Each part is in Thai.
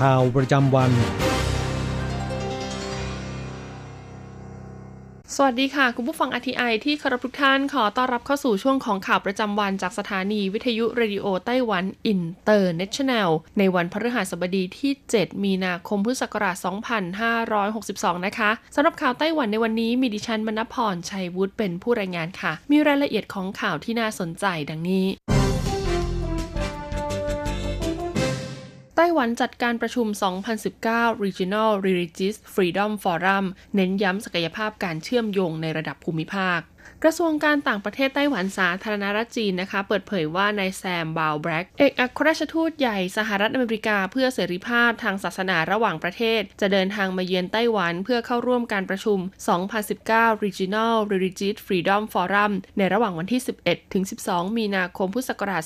ข่าวประจำวัน สวัสดีค่ะ คุณผู้ฟัง RTI ที่เคารพทุกท่านขอต้อนรับเข้าสู่ช่วงของข่าวประจำวันจากสถานีวิทยุ Radio Taiwan International ในวันพฤหัสบดีที่ 7 มีนาคมพุทธศักราช 2562 นะคะสำหรับข่าวไต้หวันในวันนี้มีดิฉันมณพรชัยวุฒิเป็นผู้รายงานค่ะ มีรายละเอียดของข่าวที่น่าสนใจดังนี้ ไต้หวันจัดการประชุม 2019 Regional Religious Freedom Forum เน้นย้ำศักยภาพการเชื่อมโยงในระดับภูมิภาค กระทรวงการต่างประเทศไต้หวันสาธารณรัฐจีนนะคะ เปิดเผยว่านายแซม บราวน์แบ็กเอกอัครราชทูตใหญ่สหรัฐอเมริกาเพื่อเสรีภาพทางศาสนาระหว่างประเทศ จะเดินทางมาเยือนไต้หวันเพื่อเข้าร่วมการประชุม 2019 Regional Religious Freedom Forum ในระหว่างวันที่ 11 ถึง 12 มีนาคมพุทธศักราช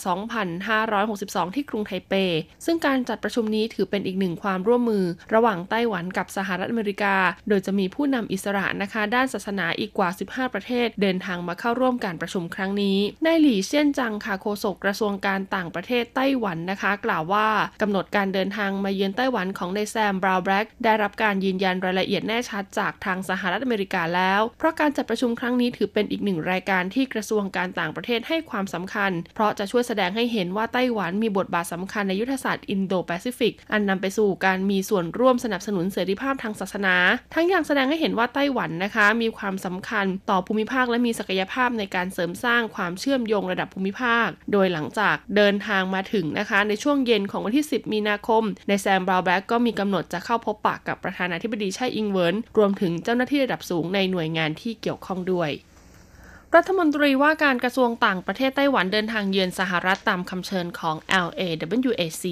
2562 ที่กรุงไทเป ซึ่งการจัดประชุมนี้ถือเป็นอีกหนึ่งความร่วมมือ ระหว่างไต้หวันกับสหรัฐอเมริกา โดยจะมีผู้นำอิสระนะคะ ด้านศาสนาอีกกว่า 15 ประเทศเดินทางมาเข้าร่วมการประชุมครั้งนี้นายหลี่เซียนจังค่ะโฆษกกระทรวงการต่างประเทศไต้หวันนะคะ กล่าวว่ากำหนดการเดินทางมาเยือนไต้หวันของนายแซมบราวน์แบ็กได้รับการยืนยันรายละเอียดแน่ชัดจากทางสหรัฐอเมริกาแล้ว เพราะการจัดประชุมครั้งนี้ถือเป็นอีกหนึ่งรายการที่กระทรวงการต่างประเทศให้ความสำคัญ เพราะจะช่วยแสดงให้เห็นว่าไต้หวันมีบทบาทสำคัญในยุทธศาสตร์อินโดแปซิฟิก อันนำไปสู่การมีส่วนร่วมสนับสนุนเสรีภาพทางศาสนา ทั้งยังแสดงให้เห็นว่าไต้หวันนะคะ มีความสำคัญต่อภูมิภาคและมีศักยภาพในการเสริมสร้างความเชื่อมโยงระดับภูมิภาค โดยหลังจากเดินทางมาถึงนะคะ ในช่วงเย็นของวันที่ 10 มีนาคม นายแซมบราวน์แบ็กก็มีกำหนดจะเข้าพบปะกับประธานาธิบดีไช่อิงเหวินรวมถึงเจ้าหน้าที่ระดับสูงในหน่วยงานที่เกี่ยวข้องด้วยรัฐมนตรีว่าการกระทรวงต่างประเทศไต้หวันเดินทางเยือนสหรัฐตามคำเชิญของ LAWAC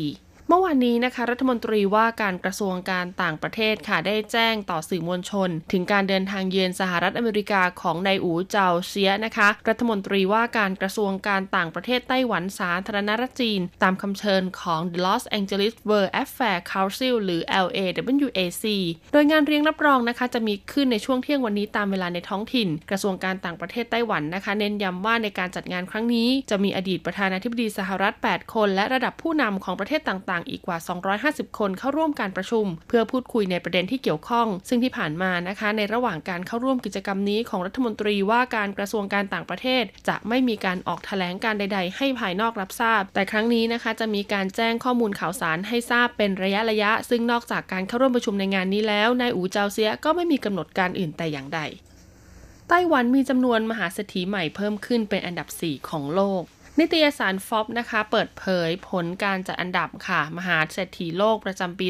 เมื่อวานนี้นะคะรัฐมนตรีว่าการกระทรวงการต่างประเทศค่ะได้แจ้งต่อสื่อมวลชน ถึงการเดินทางเยือนสหรัฐอเมริกาของนายอูเจาเซียนะคะ รัฐมนตรีว่าการกระทรวงการต่างประเทศไต้หวันสาธารณรัฐจีน ตามคำเชิญของ The Los Angeles World Affairs Council หรือ LAWAC โดยงานเรียงรับรองนะคะจะมีขึ้นในช่วงเที่ยงวันนี้ตามเวลาในท้องถิ่น กระทรวงการต่างประเทศไต้หวันนะคะ เน้นย้ำว่าในการจัดงานครั้งนี้ จะมีอดีตประธานาธิบดีสหรัฐ 8 คน และระดับผู้นำของประเทศต่างๆ อีกกว่า 250 คนเข้าร่วมการประชุม เพื่อพูดคุยในประเด็นที่เกี่ยวข้อง ซึ่งที่ผ่านมานะคะ ในระหว่างการเข้าร่วมกิจกรรมนี้ของรัฐมนตรีว่าการกระทรวงการต่างประเทศ จะไม่มีการออกแถลงการใด ๆ ให้ภายนอกรับทราบ แต่ครั้งนี้นะคะจะมีการแจ้งข้อมูลข่าวสารให้ทราบเป็นระยะระยะ ซึ่งนอกจากการเข้าร่วมประชุมในงานนี้แล้วนายอูเจาเซียก็ไม่มีกำหนดการอื่นแต่อย่างใดไต้หวันมีจำนวนมหาเศรษฐีใหม่เพิ่มขึ้นเป็นอันดับ 4 ของโลก นิตยสารฟอบนะคะเปิดเผยผลการจัดอันดับค่ะ มหาเศรษฐีโลกประจำปี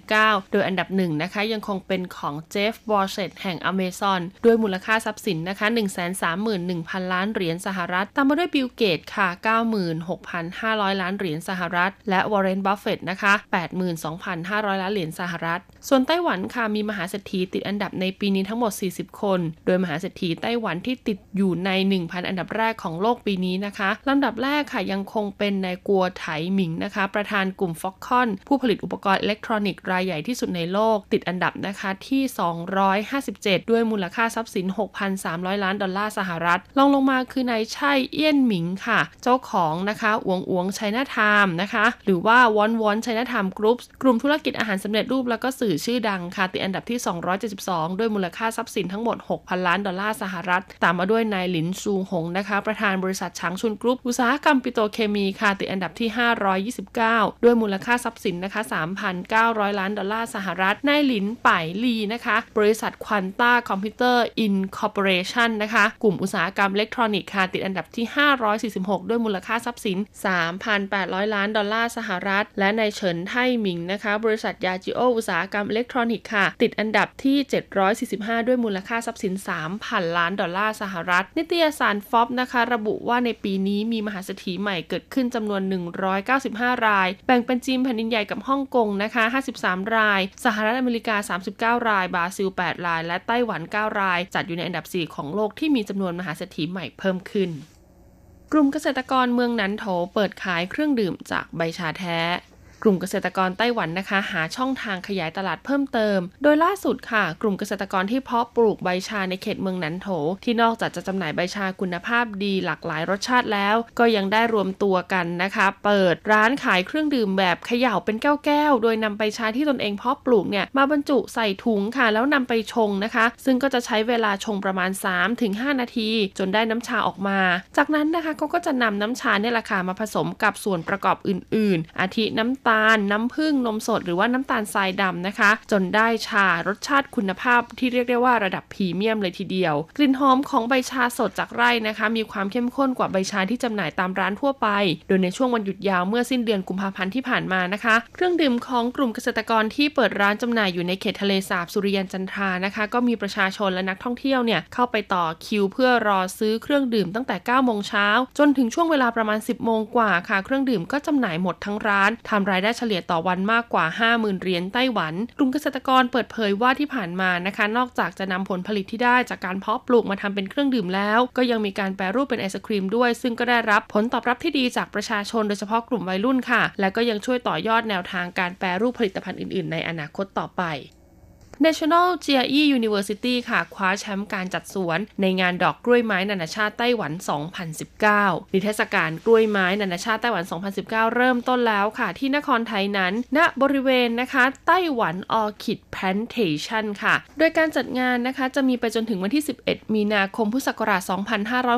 2019 โดยอันดับหนึ่งนะคะยังคงเป็นของเจฟฟ์ เบโซสแห่งอเมซอนด้วยมูลค่าทรัพย์สินนะคะ 131,000 ล้านเหรียญสหรัฐ ตามมาด้วยบิลเกตส์ค่ะ 96,500 ล้านเหรียญสหรัฐ และวอร์เรนบัฟเฟตต์นะคะ 82,500 ล้านเหรียญสหรัฐ ส่วนไต้หวันค่ะมีมหาเศรษฐีติดอันดับในปีนี้ทั้งหมด 40 คน โดยมหาเศรษฐีไต้หวันที่ติดอยู่ใน 1,000 อันดับแรกของโลกปีนี้นะคะลำดับับแรกค่ะยังคงเป็นนายกัวไถหมิงนะคะ ประธานกลุ่ม Foxconn ผู้ผลิตอุปกรณ์อิเล็กทรอนิกส์รายใหญ่ที่สุดในโลก ติดอันดับนะคะที่ 257 ด้วยมูลค่าทรัพย์สิน 6,300 ล้านดอลลาร์สหรัฐรองลงมาคือนายไช่เอี้ยนหมิงค่ะ เจ้าของนะคะอวงอวง China Times นะคะ หรือว่า Want Want China Times Group กลุ่มธุรกิจอาหารสำเร็จรูปแล้วก็สื่อชื่อดังค่ะติดอันดับที่ 272 ด้วยมูลค่าทรัพย์สินทั้งหมด 6,000 ล้านดอลลาร์สหรัฐ ตามมาด้วยนายหลินซูหงนะคะ ประธานบริษัท Chang Chun Group อุตสาหกรรมปิโตรเคมีค่ะติดอันดับที่ 529 ด้วยมูลค่าทรัพย์สินนะคะ 3,900 ล้านดอลลาร์สหรัฐนายหลินป่ายลีนะคะ บริษัท Quanta Computer Incorporation นะคะ กลุ่มอุตสาหกรรมอิเล็กทรอนิกส์ค่ะติดอันดับที่ 546 ด้วยมูลค่าทรัพย์สิน 3,800 ล้านดอลลาร์สหรัฐ และนายเฉินไทหมิงนะคะ บริษัทยาจิโออุตสาหกรรมอิเล็กทรอนิกส์ค่ะ ติดอันดับที่ 745 ด้วยมูลค่าทรัพย์สิน 3,000 ล้านดอลลาร์สหรัฐ นิตยสารฟอบนะคะ ระบุว่าในปีนี้มีมหาเศรษฐีใหม่เกิดขึ้นจำนวน 195 ราย แบ่งเป็นจีนแผ่นดินใหญ่กับฮ่องกงนะคะ 53 ราย สหรัฐอเมริกา 39 ราย บราซิล 8 ราย และไต้หวัน 9 ราย จัดอยู่ในอันดับ 4 ของโลกที่มีจำนวนมหาเศรษฐีใหม่เพิ่มขึ้น กลุ่มเกษตรกรเมืองนันโถเปิดขายเครื่องดื่มจากใบชาแท้ กลุ่มเกษตรกรไต้หวันนะคะ หาช่องทางขยายตลาดเพิ่มเติม โดยล่าสุดค่ะ กลุ่มเกษตรกรที่เพาะปลูกใบชาในเขตเมืองนันโถ ที่นอกจากจะจำหน่ายใบชาคุณภาพดีหลากหลายรสชาติแล้ว ก็ยังได้รวมตัวกันนะคะ เปิดร้านขายเครื่องดื่มแบบเขย่าเป็นแก้วๆ โดยนำใบชาที่ตนเองเพาะปลูกเนี่ยมาบรรจุใส่ถุงค่ะ แล้วนำไปชงนะคะ ซึ่งก็จะใช้เวลาชงประมาณ 3-5 นาที จนได้น้ำชาออกมา จากนั้นนะคะเขาก็จะนำน้ำชาเนี่ยแหละค่ะมาผสมกับส่วนประกอบอื่น ๆ อาทิน้ำตาล น้ำผึ้งงนมสดหรือว่าน้ำตาลทรายดำนะคะ จนได้ชารสชาติคุณภาพที่เรียกได้ว่าระดับพรีเมียมเลยทีเดียว กลิ่นหอมของใบชาสดจากไร่นะคะ มีความเข้มข้นกว่าใบชาที่จำหน่ายตามร้านทั่วไป โดยในช่วงวันหยุดยาวเมื่อสิ้นเดือนกุมภาพันธ์ที่ผ่านมานะคะ เครื่องดื่มของกลุ่มเกษตรกรที่เปิดร้านจำหน่ายอยู่ในเขตทะเลสาบสุริยันจันทรานะคะ ก็มีประชาชนและนักท่องเที่ยวเนี่ยเข้าไปต่อคิว เพื่อรอซื้อเครื่องดื่มตั้งแต่9โมงเช้าจนถึงช่วงเวลาประมาณ 10โมงกว่าค่ะ เครื่องดื่มก็จำหน่ายหมดทั้งร้านทำรายได้เฉลี่ยต่อวันมากกว่า 50,000 เหรียญไต้หวัน กลุ่มเกษตรกรเปิดเผยว่าที่ผ่านมานะคะ นอกจากจะนำผลผลิตที่ได้จากการเพาะปลูกมาทำเป็นเครื่องดื่มแล้ว ก็ยังมีการแปรรูปเป็นไอศครีมด้วย ซึ่งก็ได้รับผลตอบรับที่ดีจากประชาชนโดยเฉพาะกลุ่มวัยรุ่นค่ะ และก็ยังช่วยต่อยอดแนวทางการแปรรูปผลิตภัณฑ์อื่นๆ ในอนาคตต่อไป National GRE University ค่ะคว้าแชมป์การจัดสวน ในงานดอกกล้วยไม้นานาชาติไต้หวัน 2019 นิทรรศการกล้วยไม้นานาชาติไต้หวัน 2019 เริ่มต้นแล้วค่ะ ที่นครไถหนาน ณบริเวณนะคะ Taiwan Orchid Plantation ค่ะ โดยการจัดงานนะคะจะมีไปจนถึงวันที่ 11 มีนาคมพุทธศักราช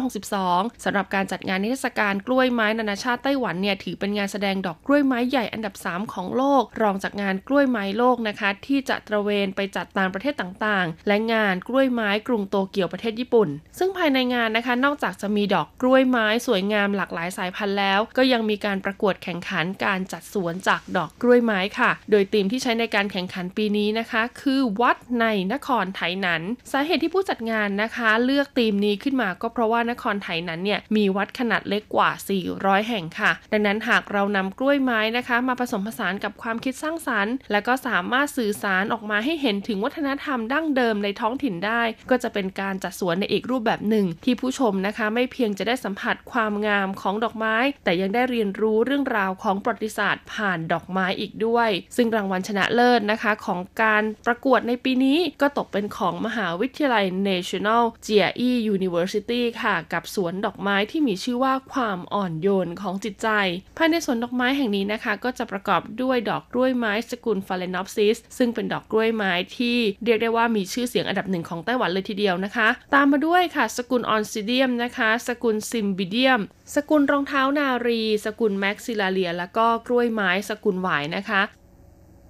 2562สำหรับการจัดงานนิทรรศการกล้วยไม้นานาชาติไต้หวันเนี่ยถือเป็นงานแสดงดอกกล้วยไม้ใหญ่อันดับ 3 ของโลก รองจากงานกล้วยไม้โลกนะคะ ที่จะตระเวนไปจัดตามประเทศต่างๆ และงานกล้วยไม้กรุงโตเกียวประเทศญี่ปุ่น ซึ่งภายในงานนะคะนอกจากจะมีดอกกล้วยไม้สวยงามหลากหลายสายพันธุ์แล้ว ก็ยังมีการประกวดแข่งขันการจัดสวนจากดอกกล้วยไม้ค่ะ โดยธีมที่ใช้ในการแข่งขันปีนี้นะคะ คือวัดในนครไทยนั้นสาเหตุที่ผู้จัดงานนะคะ เลือกธีมนี้ขึ้นมาก็เพราะว่านครไทยนั้นเนี่ยมีวัดขนาดเล็กกว่า 400 แห่งค่ะ ดังนั้นหากเรานำกล้วยไม้นะคะ มาผสมผสานกับความคิดสร้างสรรค์ และก็สามารถสื่อสารออกมาให้เห็นถึงวัฒนธรรมดั้งเดิมในท้องถิ่นได้ ก็จะเป็นการจัดสวนในอีกรูปแบบหนึ่ง ที่ผู้ชมนะคะไม่เพียงจะได้สัมผัสความงามของดอกไม้ แต่ยังได้เรียนรู้เรื่องราวของประวัติศาสตร์ผ่านดอกไม้อีกด้วย ซึ่งรางวัลชนะเลิศนะคะของการประกวดในปีนี้ก็ตกเป็นของมหาวิทยาลัย National GRE University ค่ะ กับสวนดอกไม้ที่มีชื่อว่าความอ่อนโยนของจิตใจ ภายในสวนดอกไม้แห่งนี้นะคะ ก็จะประกอบด้วยดอกกล้วยไม้สกุลฟาเลนอปซิสซึ่งเป็นดอกกล้วยไม้ที่เรียกได้ว่ามีชื่อเสียงอันดับหนึ่งของไต้หวันเลยทีเดียวนะคะ ตามมาด้วยค่ะ สกุลออนซิเดียมนะคะ สกุลซิมบิเดียม สกุลรองเท้านารี สกุล Maxillaria แล้วก็กล้วยไม้สกุลหวายนะคะ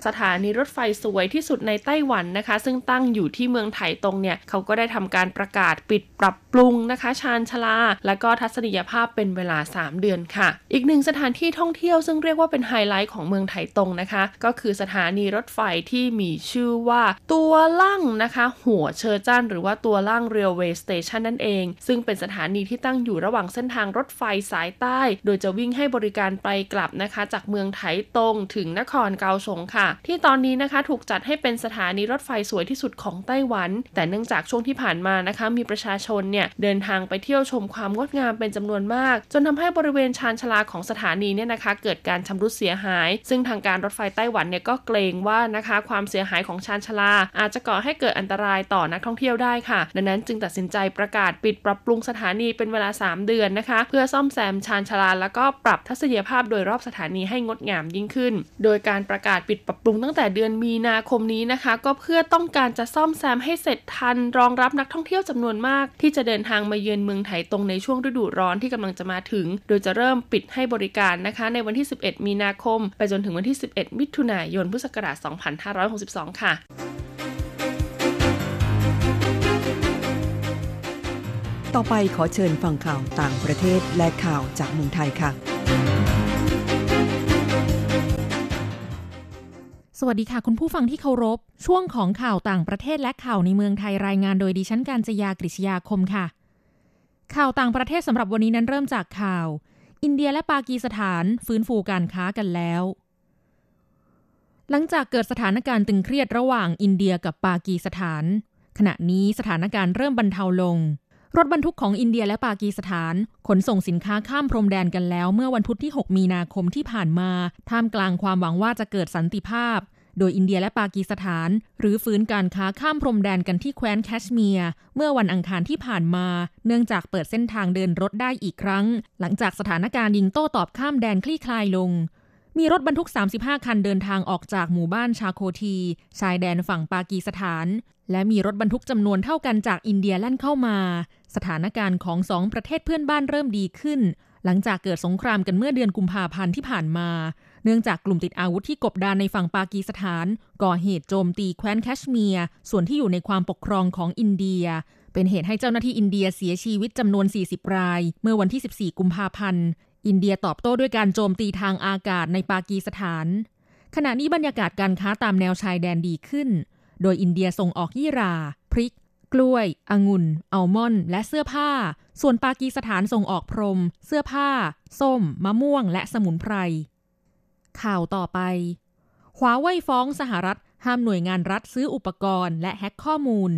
สถานีรถไฟสวยที่สุดในไต้หวันนะคะ ซึ่งตั้งอยู่ที่เมืองไถตรงเนี่ยเขาก็ได้ทำการประกาศปิดปรับปรุงนะคะ ชานชาลา และก็ทัศนียภาพเป็นเวลา 3 เดือนค่ะ อีกหนึ่งสถานที่ท่องเที่ยวซึ่งเรียกว่าเป็นไฮไลท์ของเมืองไถตรงนะคะ ก็คือสถานีรถไฟที่มีชื่อว่าตัวล่างนะคะ หัวเชอร์จันหรือว่า Duoliang Railway Station นั่นเอง ซึ่งเป็นสถานีที่ตั้งอยู่ระหว่างเส้นทางรถไฟสายใต้ โดยจะวิ่งให้บริการไปกลับนะคะ จากเมืองไถตรงถึงนครเกาสงค่ะที่ตอนนี้นะคะถูกจัดให้เป็นสถานีรถไฟสวยที่สุดของไต้หวัน แต่เนื่องจากช่วงที่ผ่านมานะคะ มีประชาชนเนี่ยเดินทางไปเที่ยวชมความงดงามเป็นจำนวนมาก จนทำให้บริเวณชานชาลาของสถานีเนี่ยนะคะ เกิดการชำรุดเสียหาย ซึ่งทางการรถไฟไต้หวันเนี่ยก็เกรงว่านะคะความเสียหายของชานชาลา อาจจะก่อให้เกิดอันตรายต่อนักท่องเที่ยวได้ค่ะ ดังนั้นจึงตัดสินใจประกาศปิดปรับปรุงสถานีเป็นเวลา 3 เดือนนะคะ เพื่อซ่อมแซมชานชลา แล้วก็ปรับทัศนียภาพโดยรอบสถานีให้งดงามยิ่งขึ้น โดยการประกาศปิดปรับปรุงตั้งแต่เดือนมีนาคมนี้นะคะ ก็เพื่อต้องการจะซ่อมแซมให้เสร็จทัน รองรับนักท่องเที่ยวจำนวนมาก ที่จะเดินทางมาเยือนเมืองไทยตรงในช่วงฤดูร้อนที่กำลังจะมาถึง โดยจะเริ่มปิดให้บริการนะคะ ในวันที่ 11 มีนาคม ไปจนถึงวันที่ 11 มิถุนายนพุทธศักราช 2562 ค่ะต่อไปขอเชิญฟังข่าวต่างประเทศและข่าวจากเมืองไทยค่ะ สวัสดีค่ะ คุณผู้ฟังที่เคารพ ช่วงของข่าวต่างประเทศและข่าวในเมืองไทยรายงานโดยดิฉันการจยากริชยาคมค่ะ ข่าวต่างประเทศสำหรับวันนี้นั้นเริ่มจากข่าว อินเดียและปากีสถานฟื้นฟูการค้ากันแล้ว หลังจากเกิดสถานการณ์ตึงเครียดระหว่างอินเดียกับปากีสถาน ขณะนี้สถานการณ์เริ่มบรรเทาลง รถบรรทุกของอินเดียและปากีสถาน ขนส่งสินค้าข้ามพรมแดนกันแล้ว เมื่อวันพุธที่ 6 มีนาคมที่ผ่านมา ท่ามกลางความหวังว่าจะเกิดสันติภาพ โดยอินเดียและปากีสถาน รื้อฟื้นการค้าข้ามพรมแดนกันที่แคว้นแคชเมียร์เมื่อวันอังคารที่ผ่านมา เนื่องจากเปิดเส้นทางเดินรถได้อีกครั้ง หลังจากสถานการณ์ยิงโต้ตอบข้ามแดนคลี่คลายลงมีรถบรรทุก 35 คันเดินทางออกจากหมู่บ้านชาโคที ชายแดนฝั่งปากีสถาน และมีรถบรรทุกจำนวนเท่ากันจากอินเดียแล่นเข้ามา สถานการณ์ของสองประเทศเพื่อนบ้านเริ่มดีขึ้น หลังจากเกิดสงครามกันเมื่อเดือนกุมภาพันธ์ที่ผ่านมา เนื่องจากกลุ่มติดอาวุธที่กบดานในฝั่งปากีสถาน ก่อเหตุโจมตีแคว้นแคชเมียร์ส่วนที่อยู่ในความปกครองของอินเดีย เป็นเหตุให้เจ้าหน้าที่อินเดียเสียชีวิตจำนวน 40 ราย เมื่อวันที่ 14 กุมภาพันธ์อินเดียตอบโต้ด้วยการโจมตีทางอากาศในปากีสถาน ขณะนี้บรรยากาศการค้าตามแนวชายแดนดีขึ้น โดยอินเดียส่งออกยี่รา พริก กล้วย องุ่น อัลมอนด์และเสื้อผ้า ส่วนปากีสถานส่งออกพรม เสื้อผ้า ส้ม มะม่วง และสมุนไพร ข่าวต่อไปฮวาเว่ยฟ้องสหรัฐ ห้ามหน่วยงานรัฐซื้ออุปกรณ์ และแฮ็กข้อมูล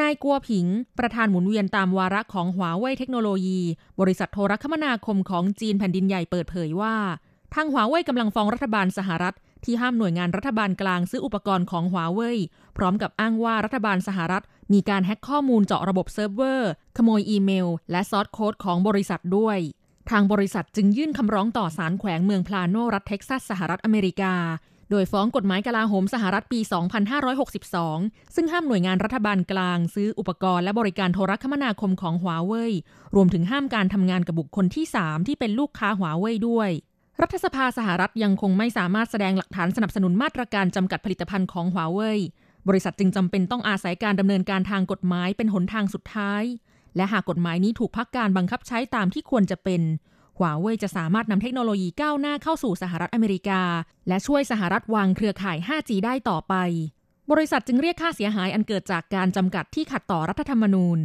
นายกัวผิง ประธานหมุนเวียนตามวาระของหัวเว่ยเทคโนโลยี บริษัทโทรคมนาคมของจีนแผ่นดินใหญ่เปิดเผยว่า ทางหัวเว่ยกำลังฟ้องรัฐบาลสหรัฐ ที่ห้ามหน่วยงานรัฐบาลกลางซื้ออุปกรณ์ของหัวเว่ยพร้อมกับอ้างว่ารัฐบาลสหรัฐ มีการแฮ็กข้อมูลเจาะระบบเซิร์ฟเวอร์ ขโมยอีเมล และ source code ของบริษัทด้วย ทางบริษัทจึงยื่นคำร้องต่อศาลแขวงเมืองพลาโนรัฐเท็กซัสสหรัฐอเมริกา โดยฟ้องกฎหมายกลาโหมสหรัฐปี 2562 ซึ่งห้ามหน่วยงานรัฐบาลกลาง ซื้ออุปกรณ์และบริการโทรคมนาคมของหัวเว่ยรวมถึงห้ามการทำงานกับบุคคลที่ 3 ที่เป็นลูกค้าหัวเว่ยด้วย รัฐสภาสหรัฐยังคงไม่สามารถแสดงหลักฐานสนับสนุนมาตรการจำกัดผลิตภัณฑ์ของหัวเว่ยบริษัทจึงจำเป็นต้องอาศัยการดำเนินการทางกฎหมายเป็นหนทางสุดท้าย และหากกฎหมายนี้ถูกพักการบังคับใช้ตามที่ควรจะเป็นหัวเว่ยจะสามารถนำเทคโนโลยีก้าวหน้าเข้าสู่สหรัฐอเมริกา และช่วยสหรัฐวางเครือข่าย 5G ได้ต่อไป บริษัทจึงเรียกค่าเสียหายอันเกิดจากการจำกัดที่ขัดต่อรัฐธรรมนูญ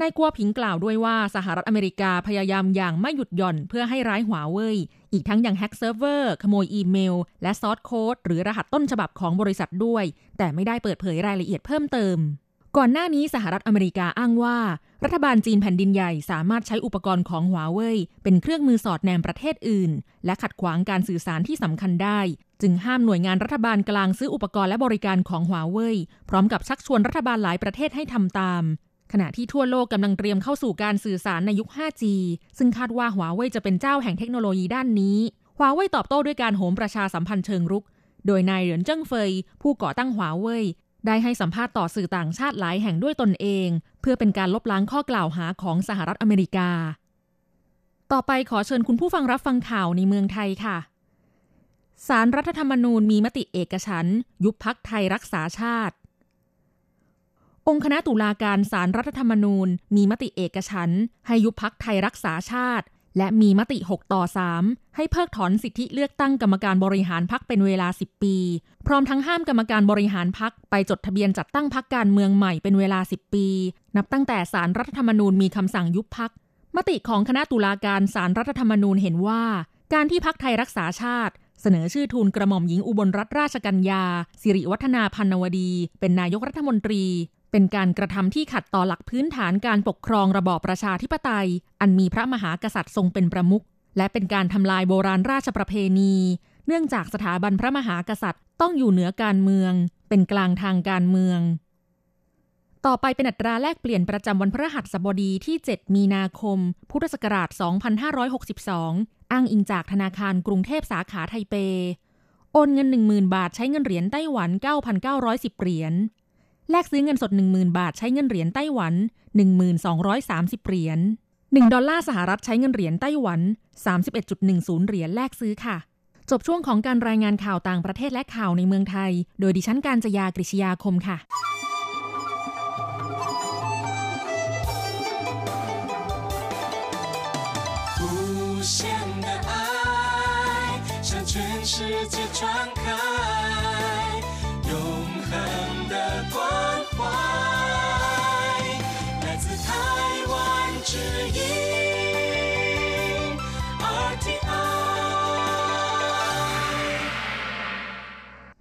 นายกัวผิงกล่าวด้วยว่าสหรัฐอเมริกาพยายามอย่างไม่หยุดหย่อนเพื่อให้ร้ายหัวเว่ย อีกทั้งยังแฮ็กเซิร์ฟเวอร์ขโมยอีเมล และ source code หรือรหัสต้นฉบับของบริษัทด้วย แต่ไม่ได้เปิดเผยรายละเอียดเพิ่มเติม ก่อนหน้านี้สหรัฐอเมริกาอ้างว่า รัฐบาลจีนแผ่นดินใหญ่สามารถใช้อุปกรณ์ของหัวเว่ยเป็นเครื่องมือสอดแนมประเทศอื่น และขัดขวางการสื่อสารที่สำคัญได้ จึงห้ามหน่วยงานรัฐบาลกลางซื้ออุปกรณ์และบริการของหัวเว่ยพร้อมกับชักชวนรัฐบาลหลายประเทศให้ทำตาม ขณะที่ทั่วโลกกำลังเตรียมเข้าสู่การสื่อสารในยุค 5G ซึ่งคาดว่าหัวเว่ยจะเป็นเจ้าแห่งเทคโนโลยีด้านนี้หัวเว่ยตอบโต้ด้วยการโหมประชาสัมพันธ์เชิงรุก โดยนายเหรินเจิ้งเฟย ผู้ก่อตั้งหัวเว่ยได้ให้สัมภาษณ์ต่อสื่อต่างชาติหลายแห่งด้วยตนเอง เพื่อเป็นการลบล้างข้อกล่าวหาของสหรัฐอเมริกา ต่อไปขอเชิญคุณผู้ฟังรับฟังข่าวในเมืองไทยค่ะสารรัฐธรรมนูญมีมติเอกฉันยุบพักไทยรักษาชาติ องค์คณะตุลาการสารรัฐธรรมนูญ มีมติเอกฉันให้ยุบพักไทยรักษาชาติ และมีมติ 6 ต่อ 3 ให้เพิกถอนสิทธิเลือกตั้งกรรมการบริหารพักเป็นเวลา 10 ปี พร้อมทั้งห้ามกรรมการบริหารพักไปจดทะเบียนจัดตั้งพักการเมืองใหม่เป็นเวลา 10 ปี นับตั้งแต่สารรัฐธรรมนูญมีคำสั่งยุบพักมติของคณะตุลาการสารรัฐธรรมนูญเห็นว่า การที่พักไทยรักษาชาติเสนอชื่อทูลกระหม่อมหญิงอุบลรัตนราชกัญญาสิริวัฒนาพันนวดี เป็นนายกรัฐมนตรี เป็นการกระทำที่ขัดต่อหลักพื้นฐานการปกครองระบอบประชาธิปไตย อันมีพระมหากษัตริย์ทรงเป็นประมุขและเป็นการทำลายโบราณราชประเพณี เนื่องจากสถาบันพระมหากษัตริย์ต้องอยู่เหนือการเมือง เป็นกลางทางการเมือง ต่อไปเป็นอัตราแลกเปลี่ยนประจำวันพฤหัสบดีที่ 7 มีนาคม พุทธศักราช 2562 อ้างอิงจากธนาคารกรุงเทพสาขาไทเป โอนเงิน 10,000 บาทใช้เงินเหรียญไต้หวัน 9,910 เหรียญ แลกซื้อเงินสด 10,000 บาทใช้เงินเหรียญไต้หวัน 1,230 เหรียญ1ดอลลาร์สหรัฐใช้เงินเหรียญไต้หวัน 31.10 เหรียญแลกซื้อค่ะ จบช่วงของการรายงานข่าวต่างประเทศและข่าวในเมืองไทย โดยดิฉันการจยากริชยาคมค่ะ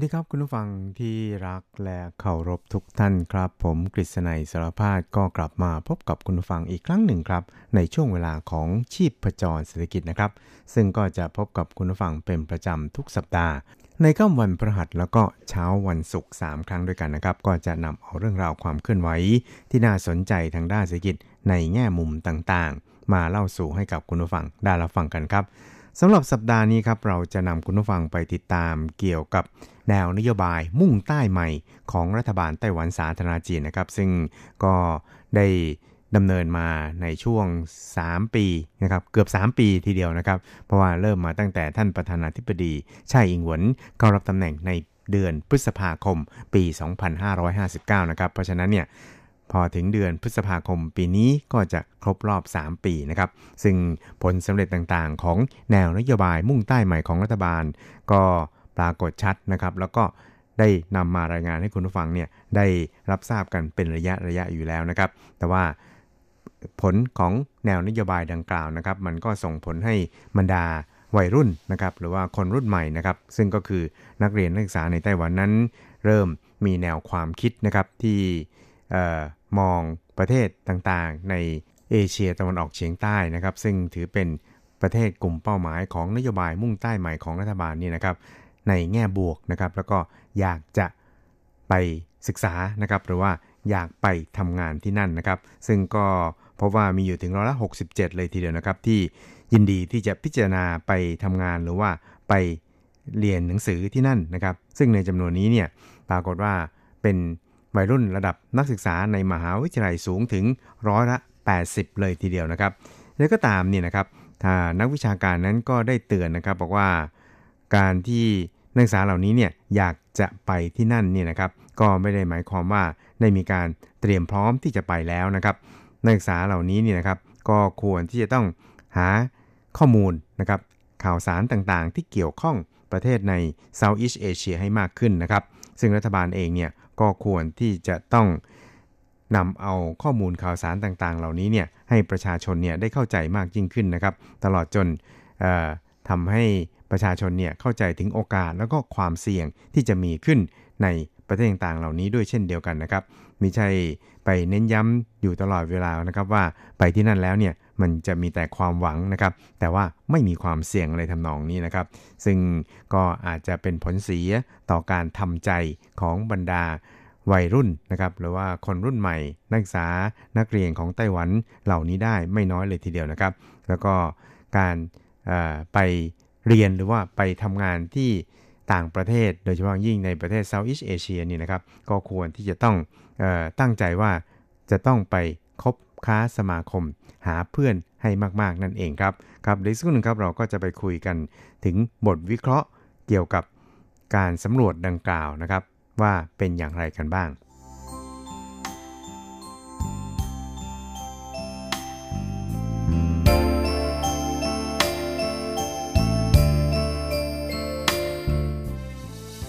วัสดีครับคุณผู้ฟังที่รักและเคารพทุกท่านครับ ผมกฤษณัยสารพาดก็กลับมาพบกับคุณผู้ฟังอีกครั้งหนึ่งครับ ในช่วงเวลาของชีพประจรเศรษฐกิจนะครับ ซึ่งก็จะพบกับคุณผู้ฟังเป็นประจำทุกสัปดาห์ ในค่ำวันพฤหัสแล้วก็เช้าวันศุกร์3ครั้งด้วยกันนะครับ ก็จะนำเอาเรื่องราวความเคลื่อนไหวที่น่าสนใจทางด้านเศรษฐกิจในแง่มุมต่างๆ มาเล่าสู่ให้กับคุณผู้ฟังได้รับฟังกันครับสำหรับสัปดาห์นี้ครับเราจะนำคุณผู้ฟังไปติดตามเกี่ยวกับ แนวนโยบายมุ่งใต้ใหม่ของรัฐบาลไต้หวันสาธารณจีนนะครับ ซึ่งก็ได้ดำเนินมาในช่วง 3 ปีนะครับเกือบ 3 ปีทีเดียวนะครับ เพราะว่าเริ่มมาตั้งแต่ท่านประธานาธิบดีไช่อิงหวนเข้ารับตำแหน่งในเดือนพฤษภาคมปี 2559 นะครับ เพราะฉะนั้นเนี่ยพอถึงเดือนพฤษภาคมปีนี้ก็จะครบรอบ 3 ปีนะครับ ซึ่งผลสำเร็จต่างๆ ของแนวนโยบายมุ่งใต้ใหม่ของรัฐบาล ก็ ปรากฏชัดนะครับ แล้วก็ได้นำมารายงานให้คุณผู้ฟังเนี่ยได้รับทราบกันเป็นระยะระยะอยู่แล้วนะครับ แต่ว่าผลของแนวนโยบายดังกล่าวนะครับ มันก็ส่งผลให้บรรดาวัยรุ่นนะครับ หรือว่าคนรุ่นใหม่นะครับ ซึ่งก็คือนักเรียนนักศึกษาในไต้หวันนั้น เริ่มมีแนวความคิดนะครับที่มองประเทศต่างๆ ในเอเชียตะวันออกเฉียงใต้นะครับ ซึ่งถือเป็นประเทศกลุ่มเป้าหมายของนโยบายมุ่งใต้ใหม่ของรัฐบาลนี่นะครับ ในแง่บวกนะครับ แล้วก็อยากจะไปศึกษานะครับ หรือว่าอยากไปทำงานที่นั่นนะครับ ซึ่งก็พบว่ามีอยู่ถึงร้อยละ 67 เลยทีเดียวนะครับ ที่ยินดีที่จะพิจารณาไปทำงานหรือว่าไปเรียนหนังสือที่นั่นนะครับ ซึ่งในจำนวนนี้เนี่ยปรากฏว่าเป็นวัยรุ่นระดับนักศึกษาในมหาวิทยาลัยสูงถึงร้อยละ 80 เลยทีเดียวนะครับ แล้วก็ตามเนี่ยนะครับนักวิชาการนั้นก็ได้เตือนนะครับบอกว่า การที่นักศึกษาเหล่านี้เนี่ยอยากจะไปที่นั่นเนี่ยนะครับก็ไม่ได้หมายความว่าได้มีการเตรียมพร้อมที่จะไปแล้วนะครับ นักศึกษาเหล่านี้เนี่ยนะครับก็ควรที่จะต้องหาข้อมูลนะครับข่าวสารต่างๆ ที่เกี่ยวข้องประเทศใน Southeast Asia ให้มากขึ้นนะครับ ซึ่งรัฐบาลเองเนี่ยก็ควรที่จะต้องนำเอาข้อมูลข่าวสารต่างๆ เหล่านี้เนี่ยให้ประชาชนเนี่ยได้เข้าใจมากยิ่งขึ้นนะครับ ตลอดจนทำให้ ประชาชนเนี่ยเข้าใจถึงโอกาสแล้วก็ความเสี่ยงที่จะมีขึ้นในประเทศต่างๆ เหล่านี้ด้วยเช่นเดียวกันนะครับมิใช่ไปเน้นย้ำอยู่ตลอดเวลานะครับว่าไปที่นั่นแล้วเนี่ยมันจะมีแต่ความหวังนะครับ แต่ว่าไม่มีความเสี่ยงอะไรทำนองนี้นะครับ ซึ่งก็อาจจะเป็นผลเสียต่อการทำใจของบรรดาวัยรุ่นนะครับหรือว่าคนรุ่นใหม่ นักศึกษานักเรียนของไต้หวันเหล่านี้ได้ไม่น้อยเลยทีเดียวนะครับ แล้วก็การไป เรียนหรือว่าไปทำงานที่ต่างประเทศ โดยเฉพาะยิ่งในประเทศเซาท์อีสเอเชียนี่นะครับก็ควรที่จะต้องออตั้งใจว่าจะต้องไปคบค้าสมาคม หาเพื่อนให้มากๆนั่นเองครับครับในสักหนึ่งครับเราก็จะไปคุยกันถึงบทวิเคราะห์เกี่ยวกับการสำรวจดังกล่าวนะครับ ว่าเป็นอย่างไรกันบ้าง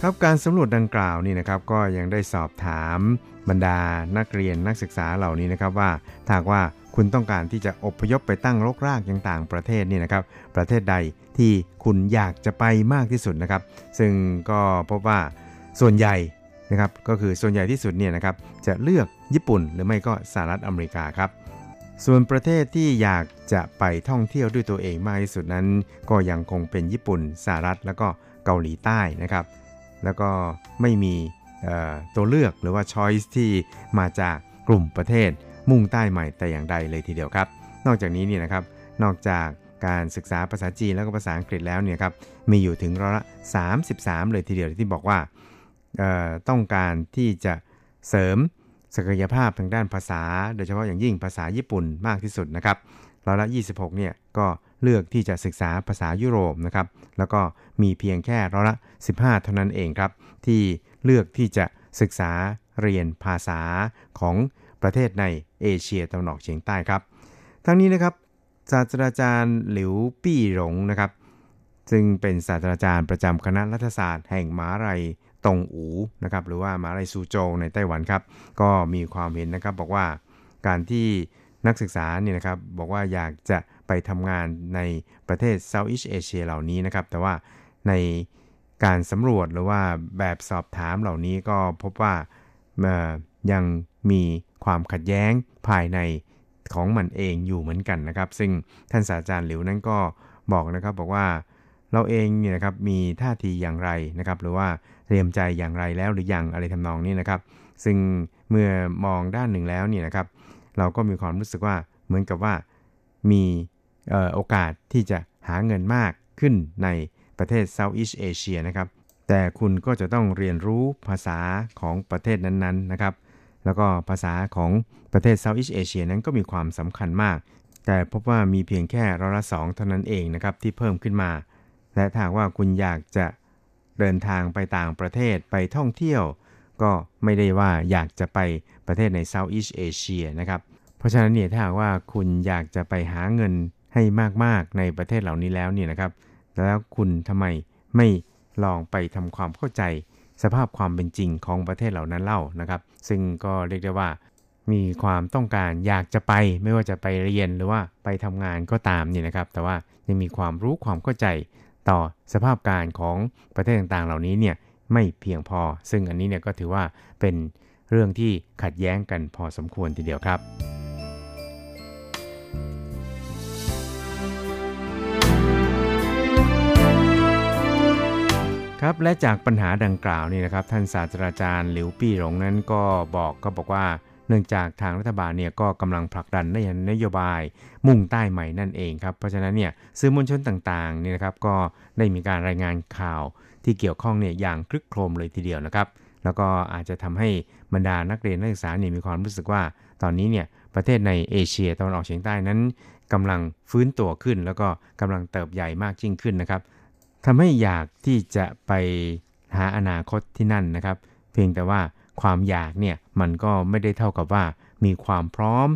ครับการสำรวจดังกล่าวนี่นะครับก็ยังได้สอบถามบรรดานักเรียนนักศึกษาเหล่านี้นะครับว่าถ้าว่าคุณต้องการที่จะอพยพไปตั้งรกรากยังต่างประเทศนี่นะครับ ประเทศใดที่คุณอยากจะไปมากที่สุดนะครับ ซึ่งก็พบว่าส่วนใหญ่นะครับก็คือส่วนใหญ่ที่สุดเนี่ยนะครับจะเลือกญี่ปุ่นหรือไม่ก็สหรัฐอเมริกาครับ ส่วนประเทศที่อยากจะไปท่องเที่ยวด้วยตัวเองมากที่สุดนั้น ก็ยังคงเป็นญี่ปุ่นสหรัฐแล้วก็เกาหลีใต้นะครับ แล้วก็ไม่มีตัวเลือกหรือว่าช้อยส์ที่มาจากกลุ่มประเทศมุ่งใต้ใหม่แต่อย่างใดเลยทีเดียวครับ นอกจากนี้เนี่ยนะครับ นอกจากการศึกษาภาษาจีนแล้วก็ภาษาอังกฤษแล้วเนี่ยครับ มีอยู่ถึงร้อยละ33 เลยทีเดียวที่บอกว่าต้องการที่จะเสริมศักยภาพทางด้านภาษา โดยเฉพาะอย่างยิ่งภาษาญี่ปุ่นมากที่สุดนะครับร้อยละ 26เนี่ยก็ เลือกที่จะศึกษาภาษายุโรปนะครับ แล้วก็มีเพียงแค่ร้อยละ 15 เท่านั้นเองครับ ที่เลือกที่จะศึกษาเรียนภาษาของประเทศในเอเชียตะวันออกเฉียงใต้ครับ ทั้งนี้นะครับศาสตราจารย์หลิวปี้หลงนะครับซึ่งเป็นศาสตราจารย์ประจำคณะรัฐศาสตร์แห่งมหาลัยตงอูนะครับหรือว่ามหาลัยซูโจในไต้หวันครับ ก็มีความเห็นนะครับบอกว่าการที่ นักศึกษาเนี่ยนะครับบอกว่าอยากจะไปทำงานในประเทศเซาท์อีสเอเชียเหล่านี้นะครับ แต่ว่าในการสำรวจหรือว่าแบบสอบถามเหล่านี้ก็พบว่ายังมีความขัดแย้งภายในของมันเองอยู่เหมือนกันนะครับ ซึ่งท่านศาสตราจารย์หลิวนั้นก็บอกนะครับบอกว่าเราเองเนี่ยนะครับมีท่าทีอย่างไรนะครับ หรือว่าเตรียมใจอย่างไรแล้วหรือยังอะไรทำนองนี้นะครับ ซึ่งเมื่อมองด้านหนึ่งแล้วเนี่ยนะครับ เราก็มีความรู้สึกว่าเหมือนกับว่ามีโอกาสที่จะหาเงินมากขึ้นในประเทศเซาท์อีสเอเชียนะครับ แต่คุณก็จะต้องเรียนรู้ภาษาของประเทศนั้นๆนะครับ แล้วก็ภาษาของประเทศเซาท์อีสเอเชียนั้นก็มีความสำคัญมาก แต่พบว่ามีเพียงแค่ร้อยละสองเท่านั้นเองนะครับที่เพิ่มขึ้นมา และถ้าว่าคุณอยากจะเดินทางไปต่างประเทศไปท่องเที่ยว ก็ไม่ได้ว่าอยากจะไป ประเทศในเซาท์อีสเอเชียนะครับ เพราะฉะนั้นเนี่ยถ้าว่าคุณอยากจะไปหาเงินให้มากๆในประเทศเหล่านี้แล้วเนี่ยนะครับ แล้วคุณทำไมไม่ลองไปทำความเข้าใจ สภาพความเป็นจริงของประเทศเหล่านั้นเล่านะครับ ซึ่งก็เรียกได้ว่า มีความต้องการอยากจะไปไม่ว่าจะไปเรียนหรือว่าไปทำงานก็ตามนี่นะครับ แต่ว่ายังมีความรู้ความเข้าใจต่อสภาพการของประเทศต่างๆ เหล่านี้เนี่ยไม่เพียงพอ ซึ่งอันนี้เนี่ยก็ถือว่าเป็น เรื่องที่ขัดแย้งกันพอสมควรทีเดียวครับครับและจากปัญหาดังกล่าวนี่นะครับท่านศาสตราจารย์หลิวปี้หลงนั้นก็บอกก็บอกว่า เนื่องจากทางรัฐบาลเนี่ยก็กำลังผลักดันในนโยบายมุ่งใต้ใหม่นั่นเองครับเพราะฉะนั้นเนี่ยสื่อมวลชนต่างๆนี่นะครับก็ได้มีการรายงานข่าวที่เกี่ยวข้องเนี่ยอย่างคลึกโครมเลยทีเดียวนะครับ แล้วก็อาจจะทำให้บรรดานักเรียนนักศึกษาเนี่ยมีความรู้สึกว่าตอนนี้เนี่ยประเทศในเอเชียตะวันออกเฉียงใต้นั้นกำลังฟื้นตัวขึ้น แล้วก็กำลังเติบใหญ่มากยิ่งขึ้นนะครับทำให้อยากที่จะไปหาอนาคตที่นั่นนะครับ เพียงแต่ว่าความอยากเนี่ยมันก็ไม่ได้เท่ากับว่ามีความพร้อม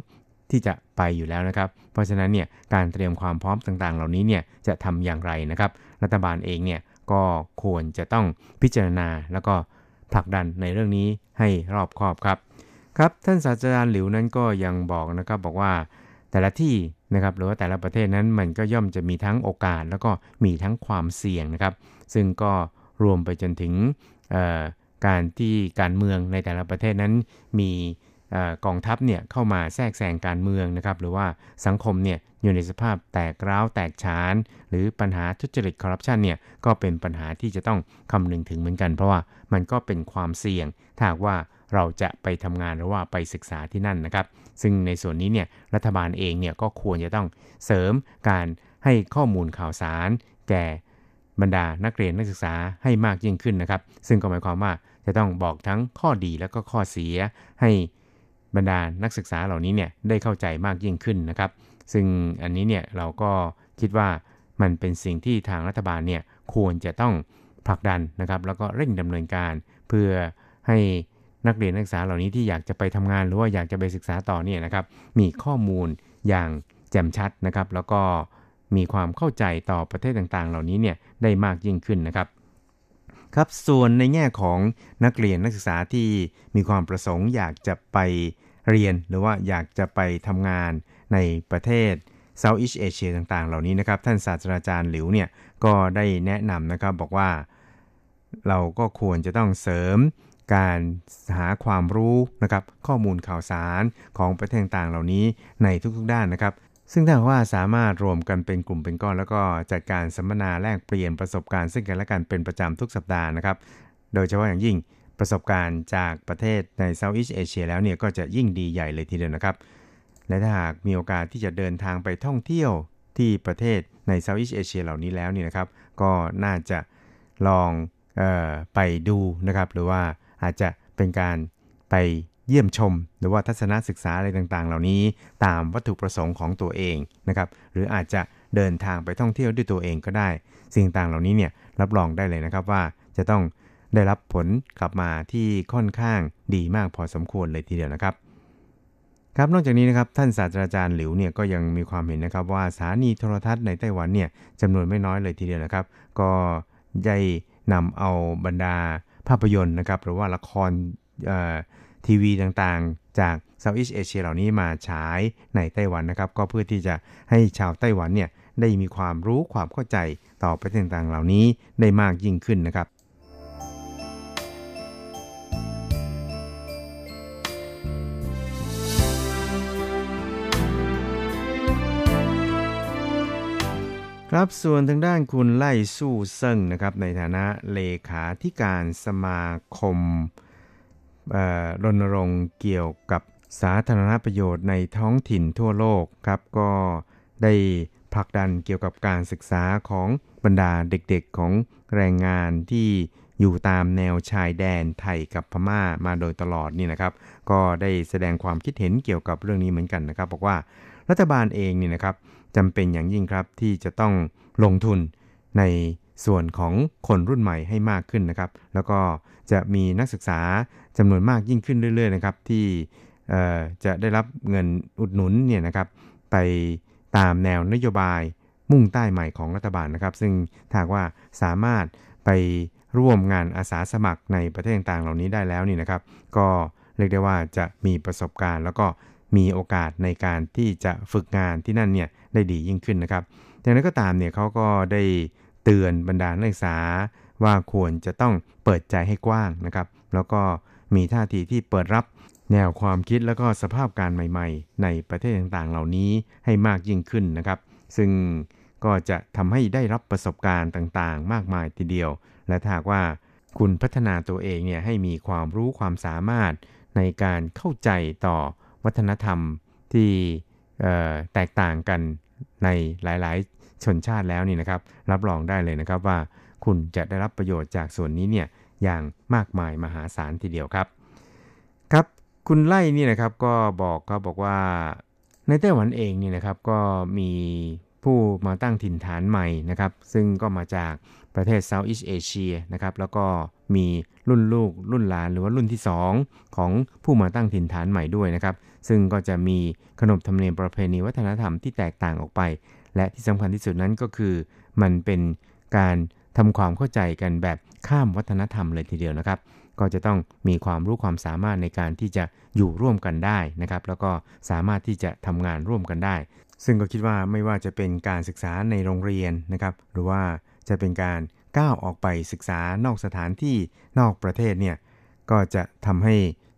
ที่จะไปอยู่แล้วนะครับ เพราะฉะนั้นเนี่ยการเตรียมความพร้อมต่างๆ เหล่านี้เนี่ยจะทำอย่างไรนะครับ รัฐบาลเองเนี่ยก็ควรจะต้องพิจารณาแล้วก็ ผลักดันในเรื่องนี้ให้รอบคอบครับ ครับท่านศาสตราจารย์หลิวนั้นก็ยังบอกนะครับบอกว่าแต่ละที่นะครับหรือว่าแต่ละประเทศนั้นมันก็ย่อมจะมีทั้งโอกาส แล้วก็มีทั้งความเสี่ยงนะครับ ซึ่งก็รวมไปจนถึงการที่การเมืองในแต่ละประเทศนั้นมีกองทัพเนี่ยเข้ามาแทรกแซงการเมืองนะครับ หรือว่าสังคมเนี่ย อยู่ในสภาพแตกร้าวแตกฉาน หรือปัญหาทุจริตคอร์รัปชันเนี่ยก็เป็นปัญหาที่จะต้องคำนึงถึงเหมือนกัน เพราะว่ามันก็เป็นความเสี่ยงถ้าว่าเราจะไปทำงานหรือว่าไปศึกษาที่นั่นนะครับ ซึ่งในส่วนนี้เนี่ยรัฐบาลเองเนี่ยก็ควรจะต้องเสริมการให้ข้อมูลข่าวสาร แก่บรรดานักเรียนนักศึกษาให้มากยิ่งขึ้นนะครับ ซึ่งก็หมายความว่าจะต้องบอกทั้งข้อดีและก็ข้อเสีย ให้บรรดานักศึกษาเหล่านี้เนี่ยได้เข้าใจมากยิ่งขึ้นนะครับ ซึ่งอันนี้เนี่ยเราก็คิดว่ามันเป็นสิ่งที่ทางรัฐบาลเนี่ยควรจะต้องผลักดันนะครับ แล้วก็เร่งดำเนินการ เพื่อให้นักเรียนนักศึกษาเหล่านี้ที่อยากจะไปทำงานหรือว่าอยากจะไปศึกษาต่อเนี่ยนะครับ มีข้อมูลอย่างแจ่มชัดนะครับ แล้วก็มีความเข้าใจต่อประเทศต่างๆ เหล่านี้เนี่ยได้มากยิ่งขึ้นนะครับครับส่วนในแง่ของนักเรียนนักศึกษาที่มีความประสงค์ อยากจะไปเรียนหรือว่าอยากจะไปทำงาน ในประเทศเซาท์อีสเอเชียต่างๆ เหล่านี้นะครับ ท่านศาสตราจารย์หลิวเนี่ยก็ได้แนะนำนะครับบอกว่าเราก็ควรจะต้องเสริมการหาความรู้นะครับข้อมูลข่าวสารของประเทศต่างๆ เหล่านี้ในทุกๆด้านนะครับ ซึ่งถ้าว่าสามารถรวมกันเป็นกลุ่มเป็นก้อน แล้วก็จัดการสัมมนาแลกเปลี่ยนประสบการณ์ซึ่งกันและกันเป็นประจำทุกสัปดาห์นะครับ โดยเฉพาะอย่างยิ่งประสบการณ์จากประเทศในเซาท์อีสเอเชียแล้วเนี่ยก็จะยิ่งดีใหญ่เลยทีเดียวนะครับ และถ้าหากมีโอกาสที่จะเดินทางไปท่องเที่ยวที่ประเทศในเซาท์อีสเอเชียเหล่านี้แล้วนี่นะครับ ก็น่าจะลองออไปดูนะครับ หรือว่าอาจจะเป็นการไปเยี่ยมชม หรือว่าทัศนศึกษาอะไรต่างๆ เหล่านี้ตามวัตถุประสงค์ของตัวเองนะครับ หรืออาจจะเดินทางไปท่องเที่ยวด้วยตัวเองก็ได้ สิ่งต่างเหล่านี้เนี่ยรับรองได้เลยนะครับว่าจะต้องได้รับผลกลับมาที่ค่อนข้างดีมากพอสมควรเลยทีเดียวนะครับ ครับนอกจากนี้นะครับท่านศาสตราจารย์หลิวเนี่ยก็ยังมีความเห็นนะครับว่าสถานีโทรทัศน์ในไต้หวันเนี่ยจำนวนไม่น้อยเลยทีเดียวนะครับ ก็ได้นำเอาบรรดาภาพยนตร์นะครับ หรือว่าละครทีวีต่างๆ จากเซาท์อีสเอเชียเหล่านี้มาฉายในไต้หวันนะครับ ก็เพื่อที่จะให้ชาวไต้หวันเนี่ยได้มีความรู้ความเข้าใจต่อประเทศต่างๆเหล่านี้ได้มากยิ่งขึ้นนะครับ ครับส่วนทางด้านคุณไล่สู้เซิงนะครับในฐานะเลขาธิการสมาคมรณรงค์เกี่ยวกับสาธารณประโยชน์ในท้องถิ่นทั่วโลกครับก็ได้ผลักดันเกี่ยวกับการศึกษาของบรรดาเด็กๆของแรงงานที่อยู่ตามแนวชายแดนไทยกับพม่ามาโดยตลอดนี่นะครับ ก็ได้แสดงความคิดเห็นเกี่ยวกับเรื่องนี้เหมือนกันนะครับ บอกว่ารัฐบาลเองนี่นะครับ จำเป็นอย่างยิ่งครับที่จะต้องลงทุนในส่วนของคนรุ่นใหม่ให้มากขึ้นนะครับ แล้วก็จะมีนักศึกษาจำนวนมากยิ่งขึ้นเรื่อย ๆ นะครับ ที่จะได้รับเงินอุดหนุนเนี่ยนะครับ ไปตามแนวนโยบายมุ่งใต้ใหม่ของรัฐบาลนะครับ ซึ่งถ้าว่าสามารถไปร่วมงานอาสาสมัครในประเทศต่างๆเหล่านี้ได้แล้วนี่นะครับ ก็เรียกได้ว่าจะมีประสบการณ์ แล้วก็มีโอกาสในการที่จะฝึกงานที่นั่นเนี่ย ได้ดียิ่งขึ้นนะครับอย่างนั้นก็ตามเนี่ยเขาก็ได้เตือนบรรดานักศึกษาว่าควรจะต้องเปิดใจให้กว้างนะครับ แล้วก็มีท่าทีที่เปิดรับแนวความคิดแล้วก็สภาพการใหม่ๆ ในประเทศต่างๆ เหล่านี้ให้มากยิ่งขึ้นนะครับ ซึ่งก็จะทำให้ได้รับประสบการณ์ต่างๆ มากมายทีเดียว และถ้าว่าคุณพัฒนาตัวเองเนี่ยให้มีความรู้ความสามารถในการเข้าใจต่อวัฒนธรรมที่แตกต่างกัน ในหลายๆ ชนชาติแล้วนี่นะครับ รับรองได้เลยนะครับว่าคุณจะได้รับประโยชน์จากส่วนนี้เนี่ยอย่างมากมายมหาศาลทีเดียวครับครับคุณไล่นี่นะครับก็บอกก็บอกว่าในไต้หวันเองนี่นะครับก็มีผู้มาตั้งถิ่นฐานใหม่นะครับ ซึ่งก็มาจากประเทศเซาท์อีสเอเชียนะครับแล้วก็มีรุ่นลูกรุ่นหลานหรือว่ารุ่นที่ 2 ของผู้มาตั้งถิ่นฐานใหม่ด้วยนะครับ ซึ่งก็จะมีขนบธรรมเนียมประเพณีวัฒนธรรมที่แตกต่างออกไป และที่สำคัญที่สุดนั้นก็คือ มันเป็นการทำความเข้าใจกันแบบข้ามวัฒนธรรมเลยทีเดียวนะครับ ก็จะต้องมีความรู้ความสามารถในการที่จะอยู่ร่วมกันได้นะครับ แล้วก็สามารถที่จะทำงานร่วมกันได้ ซึ่งก็คิดว่าไม่ว่าจะเป็นการศึกษาในโรงเรียนนะครับ หรือว่าจะเป็นการก้าวออกไปศึกษานอกสถานที่นอกประเทศเนี่ยก็จะทำให้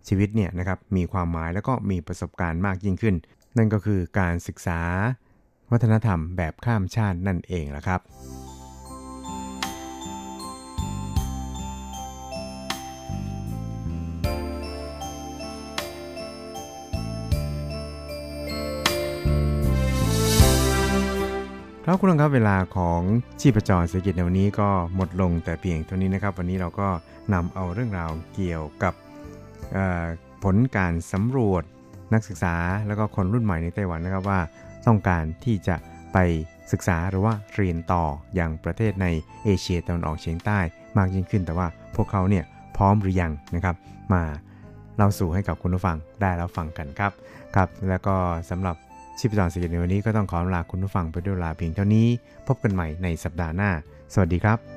ชีวิตเนี่ยนะครับมีความหมายแล้วก็มีประสบการณ์มากยิ่งขึ้น นั่นก็คือการศึกษา วัฒนธรรมแบบข้ามชาตินั่นเองละครับครับคุณผู้ครับเวลาของชีพจรเศรษฐกิจในวันนี้ก็หมดลงแต่เพียงเท่านี้นะครับ วันนี้เราก็นำเอาเรื่องราวเกี่ยวกับ ผลการสำรวจนักศึกษาแล้วก็คนรุ่นใหม่ในไต้หวันนะครับว่าต้องการที่จะไปศึกษาหรือว่าเรียนต่ออย่างประเทศในเอเชียตะวันออกเฉียงใต้มากยิ่งขึ้น แต่ว่าพวกเขาเนี่ยพร้อมหรือยังนะครับ มาเล่าสู่ให้กับคุณผู้ฟังได้แล้วฟังกันครับครับ แล้วก็สำหรับชีพจรเศรษฐกิจในวันนี้ก็ต้องขอลาคุณผู้ฟังไปด้วยเวลาเพียงเท่านี้ พบกันใหม่ในสัปดาห์หน้า สวัสดีครับ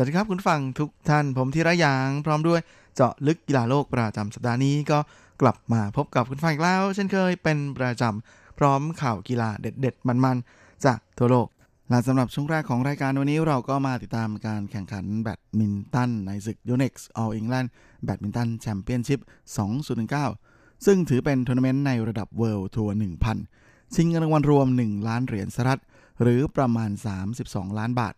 สวัสดีครับคุณฟังทุกท่านผมทีระยางพร้อมด้วยเจาะลึกกีฬาโลกประจำสัปดาห์นี้ก็กลับมาพบกับคุณฟังอีกแล้ว เช่นเคยเป็นประจำพร้อมข่าวกีฬาเด็ด ๆ มันๆ จากทั่วโลก และสำหรับช่วงแรกของรายการวันนี้เราก็มาติดตามการแข่งขันแบดมินตันในศึก Yonex All England แบดมินตันแชมเปี้ยนชิพ2019 ซึ่งถือเป็นทัวร์นาเมนต์ในระดับ World Tour 1000 ชิงเงินรางวัลรวม 1 ล้านเหรียญสหรัฐหรือประมาณ 32 ล้านบาท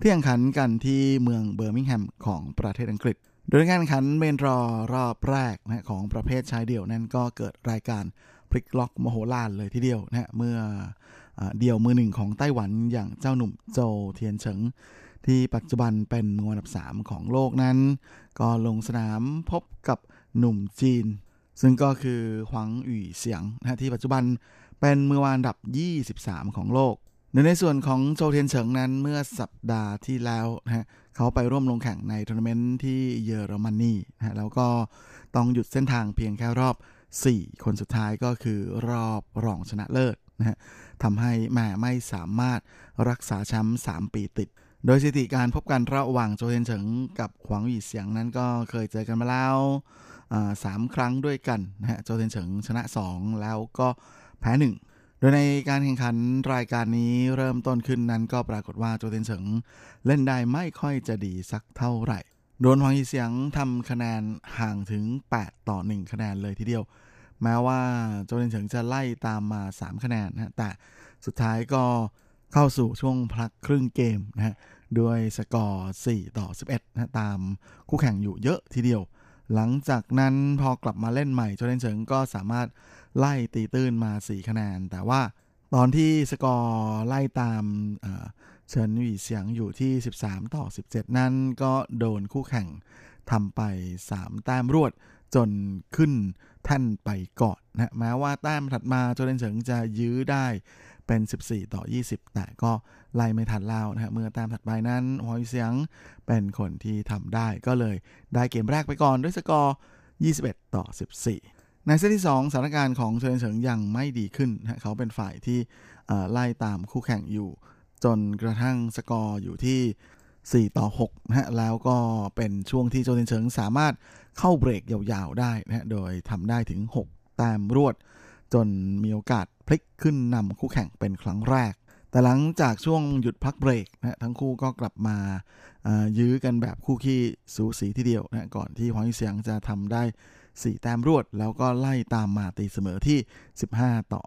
ที่แข่งขันกันที่เมืองเบอร์มิงแฮมของประเทศอังกฤษ โดยการแข่งขันเมนรอรอบแรกนะของประเภทชายเดี่ยวนั้นก็เกิดรายการพลิกล็อกมโหฬารเลยทีเดียวนะเมื่อเดี่ยวมือหนึ่งของไต้หวันอย่างเจ้าหนุ่มโจเทียนเฉิง ที่ปัจจุบันเป็นมืออันดับ 3 ของโลกนั้น ก็ลงสนามพบกับหนุ่มจีน ซึ่งก็คือหวังหยี่เสียงนะที่ปัจจุบันเป็นมืออันดับ 23 ของโลก ในส่วนของโจเทียนเฉิงนั้นเมื่อสัปดาห์ที่แล้วนะเขาไปร่วมลงแข่งในทัวร์นาเมนต์ที่เยอรมนีนะแล้วก็ต้องหยุดเส้นทางเพียงแค่รอบ 4 คนสุดท้ายก็คือรอบรองชนะเลิศนะฮะทำให้แม่ไม่สามารถรักษาแชมป์3 ปีติด โดยสถิติการพบกันระหว่างโจเทนเฉิงกับหวังหยีเสียงนั้นก็เคยเจอกันมาแล้วสามครั้งด้วยกันนะฮะโจเทนเฉิงชนะ 2 แล้วก็แพ้1 โดยในการแข่งขันรายการนี้เริ่มต้นขึ้นนั้นก็ปรากฏว่าโจเทนเฉิงเล่นได้ไม่ค่อยจะดีสักเท่าไหร่ โดนหวังหยี่เสียงทำคะแนนห่างถึง 8 ต่อ 1 คะแนนเลยทีเดียว แม้ว่าโจเทนเฉิงจะไล่ตามมา 3 คะแนนนะแต่สุดท้ายก็เข้าสู่ช่วงพักครึ่งเกมนะฮะด้วยสกอร์ 4 ต่อ 11นะตามคู่แข่งอยู่เยอะทีเดียว หลังจากนั้นพอกลับมาเล่นใหม่โจเดนเฉิงก็สามารถ ไล่ตีตื้นมา 4 คะแนน แต่ว่าตอนที่สกอร์ไล่ตามเฉินหวีเสียงอยู่ที่ 13 ต่อ 17 นั้นก็โดนคู่แข่งทำไป 3 แต้มรวดจนขึ้นแท่นไปก่อนนะแม้ว่าแต้มถัดมาโจเดนเฉิงจะยื้อได้เป็น 14 ต่อ 20 แต่ก็ไล่ไม่ทันแล้วนะฮะเมื่อแต้มถัดไปนั้นหอยเสียงเป็นคนที่ทำได้ก็เลยได้เกมแรกไปก่อนด้วยสกอร์ 21 ต่อ 14 ในเซตที่ 2สถานการณ์ของเฉินเฉิงยังไม่ดีขึ้นนะเขาเป็นฝ่ายที่ไล่ตามคู่แข่งอยู่ จนกระทั่งสกอร์อยู่ที่ 4 ต่อ6นะฮะแล้วก็เป็นช่วงที่โจวเทียนเฉิงสามารถเข้าเบรกยาวๆได้นะโดยทำได้ถึง 6 แต้มรวด จนมีโอกาสพลิกขึ้นนำคู่แข่งเป็นครั้งแรก แต่หลังจากช่วงหยุดพักเบรกนะทั้งคู่ก็กลับมายื้อกันแบบคู่ขี้สูสีทีเดียวนะก่อนที่หวังเสียงจะทำได้ 4 แต้มรวด แล้วก็ไล่ตามมาตีเสมอที่ 15 ต่อ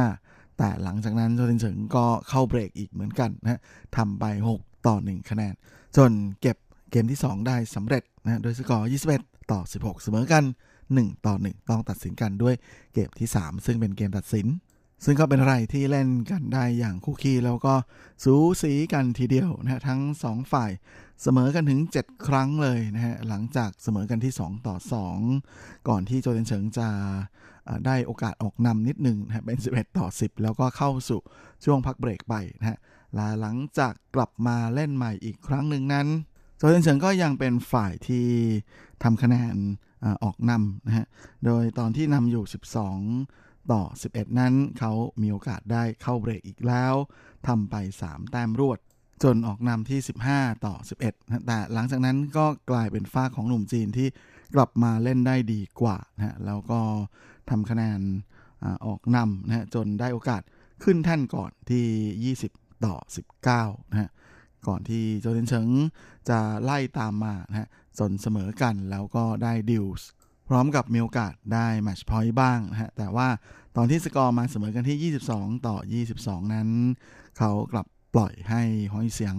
15 แต่หลังจากนั้นโจตินเฉิงก็เข้าเบรกอีกเหมือนกันนะทำไป 6 ต่อ 1 คะแนน จนเก็บเกมที่ 2 ได้สำเร็จนะโดยสกอร์ 21 ต่อ 16 เสมอกัน 1 ต่อ 1 ต้องตัดสินกันด้วยเกมที่ 3 ซึ่งเป็นเกมตัดสิน ซึ่งก็เป็นอะไรที่เล่นกันได้อย่างคู่ขี้แล้วก็สูสีกันทีเดียวนะทั้ง 2 ฝ่ายเสมอกันถึง 7 ครั้งเลยนะฮะหลังจากเสมอกันที่ 2 ต่อ 2 ก่อนที่โจเทนเฉิงจะได้โอกาสออกนำนิดหนึ่งนะเป็น 11 ต่อ 10 แล้วก็เข้าสู่ช่วงพักเบรกไปนะฮะหลังจากกลับมาเล่นใหม่อีกครั้งหนึ่งนั้นโจเทนเฉิงก็ยังเป็นฝ่ายที่ทำคะแนนออกนำนะฮะโดยตอนที่นำอยู่ 12 ต่อ 11 นั้นเขามีโอกาสได้เข้าเบรกอีกแล้วทำไป 3 แต้มรวด จนออกนำที่ 15 ต่อ 11 แต่หลังจากนั้นก็กลายเป็นฝ้าของหนุ่มจีนที่กลับมาเล่นได้ดีกว่านะแล้วก็ทำคะแนนออกนำนะจนได้โอกาสขึ้นแท่นก่อนที่ 20 ต่อ 19 นะฮะก่อนที่โจวเทียนเฉิงจะไล่ตามมานะฮะจนเสมอกันแล้วก็ได้ deuce พร้อมกับมีโอกาสได้ match point บ้างนะฮะ แต่ว่าตอนที่สกอร์มาเสมอกันที่ 22 ต่อ 22 นั้น เขากลับปล่อยให้หอยเสียง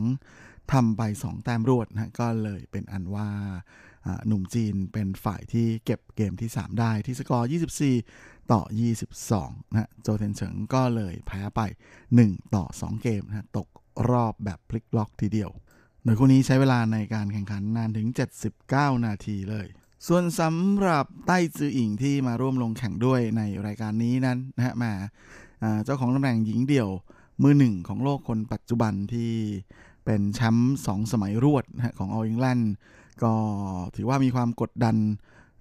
ทำไป 2 แต้มรวดนะก็เลยเป็นอันว่าหนุ่มจีนเป็นฝ่ายที่เก็บเกมที่ 3 ได้ที่สกอร์ 24 ต่อ 22 นะโจเทนเฉิงก็เลยแพ้ไป 1 ต่อ 2 เกมนะตกรอบแบบพลิกล็อกทีเดียว โดยคู่นี้ใช้เวลาในการแข่งขันนานถึง 79 นาทีเลย ส่วนสำหรับไต้จืออิงที่มาร่วมลงแข่งด้วยในรายการนี้นั้นนะฮะมาเจ้าของตำแหน่งหญิงเดี่ยวมือหนึ่งของโลกคนปัจจุบันที่เป็นแชมป์สองสมัยรวดนะของออลอิงแลนด์ก็ถือว่ามีความกดดัน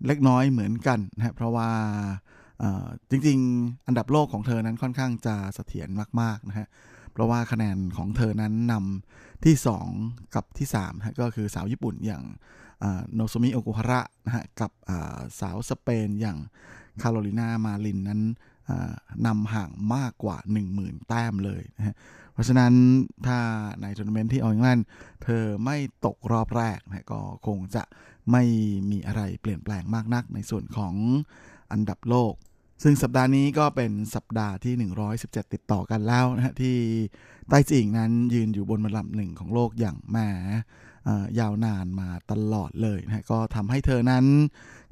เล็กน้อยเหมือนกันนะเพราะว่าจริงๆ อันดับโลกของเธอนั้นค่อนข้างจะเสถียรมากๆนะฮะเพราะว่าคะแนนของเธอนั้นนำที่ 2 กับที่3นะก็คือสาวญี่ปุ่นอย่าง โนโซมิโอกุฮาระนะฮะกับสาวสเปนอย่างคาโรลินามาลินนั้นนำห่างมากกว่า 10,000 แต้มเลยนะฮะเพราะฉะนั้นถ้าในทัวร์นาเมนต์ที่ All England เธอไม่ตกรอบแรกนะก็คงจะไม่มีอะไรเปลี่ยนแปลงมากนักในส่วนของอันดับโลก ซึ่งสัปดาห์นี้ก็เป็นสัปดาห์ที่ 117 ติดต่อกันแล้วนะฮะที่ไต้จืออิ่งนั้นยืนอยู่บนบัลลังก์หนึ่งของโลกอย่างแหม ยาวนานมาตลอดเลยนะก็ทำให้เธอนั้น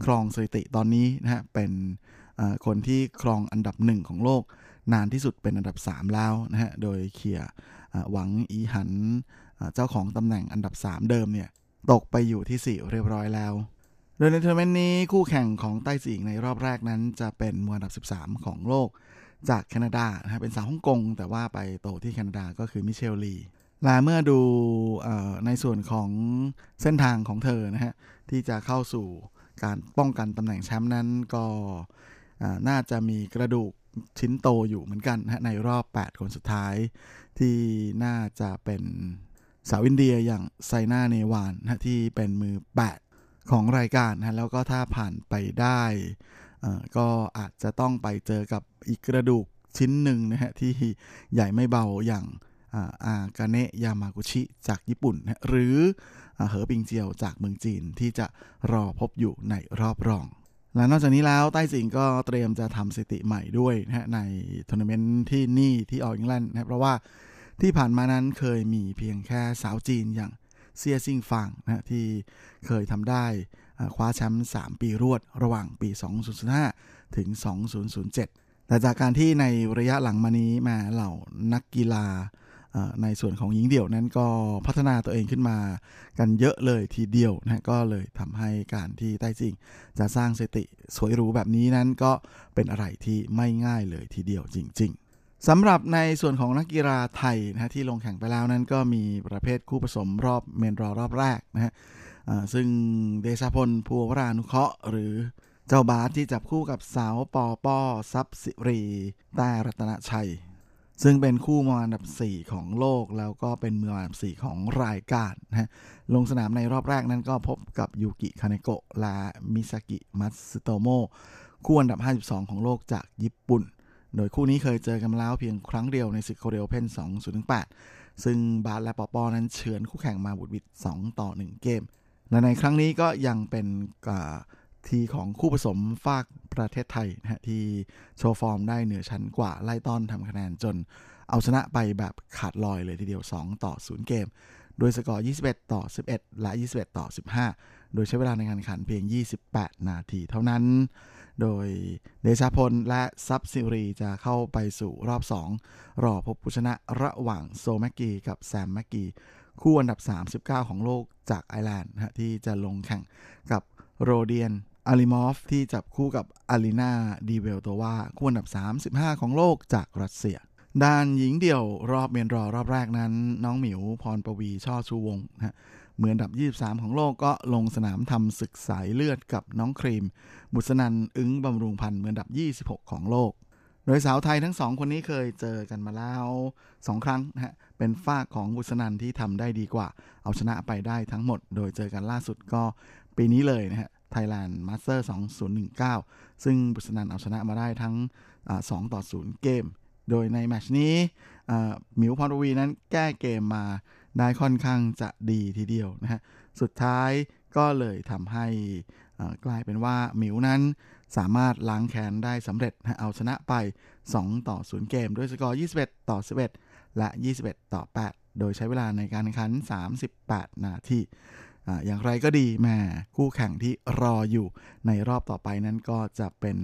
ครองสถิติตอนนี้นะฮะเป็นคนที่ครองอันดับหนึ่งของโลก นานที่สุดเป็นอันดับ 3 แล้วนะฮะโดยเขี่ยหวังอี้หานเจ้าของตำแหน่งอันดับ 3 เดิมเนี่ยตกไปอยู่ที่ 4 เรียบร้อยแล้ว โดยในทัวร์นาเมนต์นี้คู่แข่งของไต้จืออิ่งในรอบแรกนั้น จะเป็นมืออันดับ 13 ของโลกจากแคนาดานะเป็นสาวฮ่องกงแต่ว่าไปโตที่แคนาดาก็คือมิเชลลี และเมื่อดูในส่วนของเส้นทางของเธอนะฮะที่จะเข้าสู่การป้องกันตำแหน่งแชมป์นั้นก็น่าจะมีกระดูกชิ้นโตอยู่เหมือนกันนะในรอบ 8 คนสุดท้าย ที่น่าจะเป็นสาวอินเดียอย่างไซนาเนวานนะที่เป็นมือ 8 ของรายการนะแล้วก็ถ้าผ่านไปได้ก็อาจจะต้องไปเจอกับอีกกระดูกชิ้นหนึ่งนะฮะที่ใหญ่ไม่เบาอย่าง อากาเนะยามากุชิจากญี่ปุ่น หรือเหอปิงเจียวจากเมืองจีนที่จะรอพบอยู่ในรอบรอง และนอกจากนี้แล้วไต้จืออิ่งก็เตรียมจะทำสถิติใหม่ด้วยนะในทัวร์นาเมนต์ที่นี่ที่ All England นะเพราะว่าที่ผ่านมานั้นเคยมีเพียงแค่สาวจีนอย่างเซียซิงฟางนะที่เคยทำได้คว้าแชมป์3 ปีรวดระหว่างปี 2005 ถึง 2007 แต่จากการที่ในระยะหลังมานี้มาเหล่านักกีฬา ในส่วนของหญิงเดี่ยวนั้นก็พัฒนาตัวเองขึ้นมากันเยอะเลยทีเดียวนะก็เลยทำให้การที่ใต้จริง จะสร้างสติสวยหรูแบบนี้นั้นก็เป็นอะไรที่ไม่ง่ายเลยทีเดียวจริง ๆสำหรับในส่วนของนักกีฬาไทยนะที่ลงแข่งไปแล้วนั้นก็มีประเภทคู่ผสมรอบเมนรอรอบแรกนะฮะซึ่งเดชพลภูวรานุเคราะห์ หรือเจ้าบาสที่จับคู่กับสาวปอปอทรัพย์สิรีแต้รัตนชัย ซึ่งเป็นคู่มืออันดับ 4 ของโลก แล้วก็เป็นมืออันดับ 4 ของรายการนะลงสนามในรอบแรกนั้นก็พบกับยูกิคาเนโกะและมิซากิมัตสึโตโมคู่อันดับ 52 ของโลกจากญี่ปุ่น โดยคู่นี้เคยเจอกันแล้วเพียงครั้งเดียวในศึก Korea Open 2008 ซึ่งบาสและปอปอนั้นเฉือนคู่แข่งมาหวุดหวิด 2 ต่อ 1 เกม และในครั้งนี้ก็ยังเป็น ทีของคู่ผสมจากประเทศไทยนะฮะที่โชว์ฟอร์มได้เหนือชั้นกว่าไล่ต้อนทำคะแนนจนเอาชนะไปแบบขาดลอยเลยทีเดียว 2 ต่อ 0 เกม โดยสกอร์ 21 ต่อ 11 และ 21 ต่อ 15 โดยใช้เวลาในการแข่งขันเพียง 28 นาทีเท่านั้น โดยเดชาพลและทรัพย์สิรีจะเข้าไปสู่รอบ 2 รอพบผู้ชนะระหว่างโซแมกกีกับแซมแมกกีคู่อันดับ 39 ของโลกจากไอร์แลนด์ที่จะลงแข่งกับโรเดียน อาลิมอฟที่จับคู่กับอารีนาดีเวลตัวว่าคู่อันดับ 35 ของโลกจากรัสเซีย ด้านหญิงเดี่ยวรอบ main draw รอบแรกนั้น น้องหมิวพรปวีณ์ ช่อชูวงศ์นะมืออันดับ 23 ของโลกก็ลงสนามทำศึกสายเลือดกับน้องครีม บุศนันทน์ อึ๊งบำรุงพันธุ์มืออันดับ 26 ของโลก โดยสาวไทยทั้งสองคนนี้เคยเจอกันมาแล้ว 2 ครั้งนะฮะ เป็นฝ้าของบุษนันที่ทำได้ดีกว่า เอาชนะไปได้ทั้งหมด โดยเจอกันล่าสุดก็ปีนี้เลยนะฮะ Thailand Master 2019 ซึ่งบุษนันเอาชนะมาได้ทั้ง 2 ต่อ 0 เกม โดยในแมชนี้หมิวพรวีนั้นแก้เกมมาได้ค่อนข้างจะดีทีเดียวนะฮะ สุดท้ายก็เลยทำให้กลายเป็นว่าหมิวนั้นสามารถล้างแค้นได้สำเร็จเอาชนะไป 2 ต่อ 0 เกม ด้วยสกอร์ 21 ต่อ 11 และ 21 ต่อ 8 โดยใช้เวลาในการแข่งขัน 38 นาที อย่างไรก็ดีแม่คู่แข่งที่รออยู่ในรอบต่อไปนั้นก็จะเป็น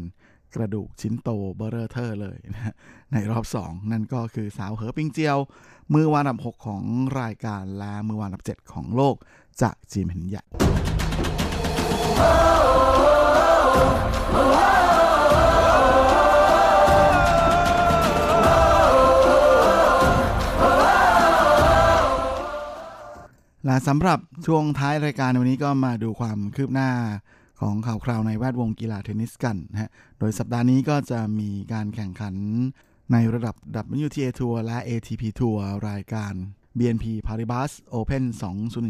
กระดูกชิ้นโตเบอร์เรอเทอร์เลยนะในรอบ 2 นั่นก็คือสาวเหอปิงเจียว มือวานดับ 6 ของรายการและมือวานดับ 7 ของโลกจากจีมหินใหญ่ และสำหรับช่วงท้ายรายการวันนี้ก็มาดูความคืบหน้าของข่าวคราวในแวดวงกีฬาเทนนิสกันนะฮะ โดยสัปดาห์นี้ก็จะมีการแข่งขันในระดับ WTA ทัวร์และ ATP ทัวร์รายการ BNP Paribas Open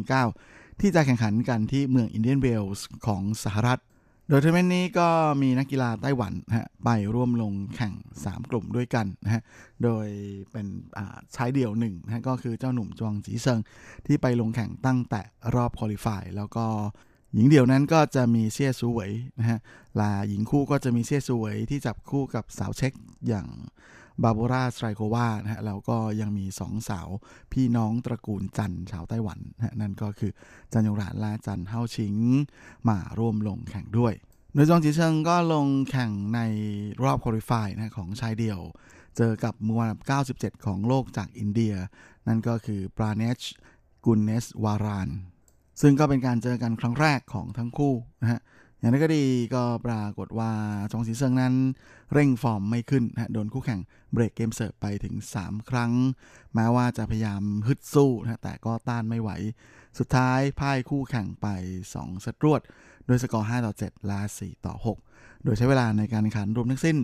2019 ที่จะแข่งขันกันที่เมืองอินเดียนเวลส์ของสหรัฐ โดยทัวร์นาเมนต์นี้ก็มีนักกีฬาไต้หวันฮะไปร่วมลงแข่ง 3 กลุ่มด้วยกันนะฮะ โดยเป็นชายเดี่ยวหนึ่งนะก็คือเจ้าหนุ่มจวงจีเซิง ที่ไปลงแข่งตั้งแต่รอบ qualify แล้วก็หญิงเดี่ยวนั้นก็จะมีเซี่ยซูเหวยนะฮะและหญิงคู่ก็จะมีเซี่ยซูเหวยที่จับคู่กับสาวเช็กอย่าง บาร์โบรา สตรีโควานะฮะแล้วก็ยังมีสองสาวพี่น้องตระกูลจันชาวไต้หวันนะนั่นก็คือจันยงหลานและจันเฮาชิง มาร่วมลงแข่งด้วย โดยจวงจีเซิงก็ลงแข่งในรอบคุริฟายนะของชายเดี่ยว เจอกับมือวันดับ 97 ของโลกจากอินเดีย นั่นก็คือปราเนชกุนเนสวารานซึ่งก็เป็นการเจอกันครั้งแรกของทั้งคู่นะฮะ อย่างนั้นก็ดีก็ปรากฏว่าจองสีเซิงนั้น เร่งฟอร์มไม่ขึ้นนะโดนคู่แข่งเบรกเกมเสิร์ฟไปถึง 3 ครั้ง แม้ว่าจะพยายามฮึดสู้นะแต่ก็ต้านไม่ไหว สุดท้ายพ่ายคู่แข่งไป2สตรวดโดยสกอร์ 5 ต่อ 7 และ 4 ต่อ 6 โดยใช้เวลาในการแข่งขันรวมทั้งสิ้น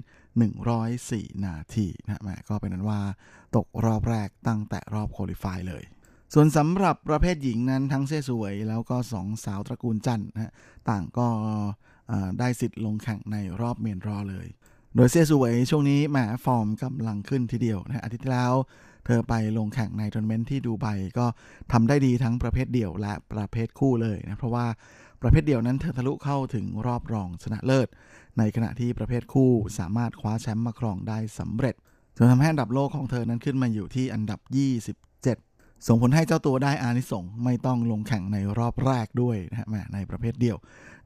104 นาทีนะแหมก็เป็นอันว่า ตกรอบแรกตั้งแต่รอบ qualify เลย ส่วนสำหรับประเภทหญิงนั้นทั้งเซี่ยซูเหวย แล้วก็สองสาวตระกูลจันนะต่างก็ได้สิทธิ์ลงแข่งในรอบ main draw เลย โดยเซี่ยซูเหวยช่วงนี้แหมฟอร์มกำลังขึ้นทีเดียวนะอาทิตย์ที่แล้ว เธอไปลงแข่งในทัวร์นาเมนต์ที่ดูไบก็ทำได้ดีทั้งประเภทเดี่ยวและประเภทคู่เลยนะเพราะว่าประเภทเดี่ยวนั้นเธอทะลุเข้าถึงรอบรองชนะเลิศ ในขณะที่ประเภทคู่สามารถคว้าแชมป์มาครองได้สำเร็จจนทำให้อันดับโลกของเธอนั้นขึ้นมาอยู่ที่อันดับ27 ส่งผลให้เจ้าตัวได้อานิสงส์ไม่ต้องลงแข่งในรอบแรกด้วยนะฮะในประเภทเดียว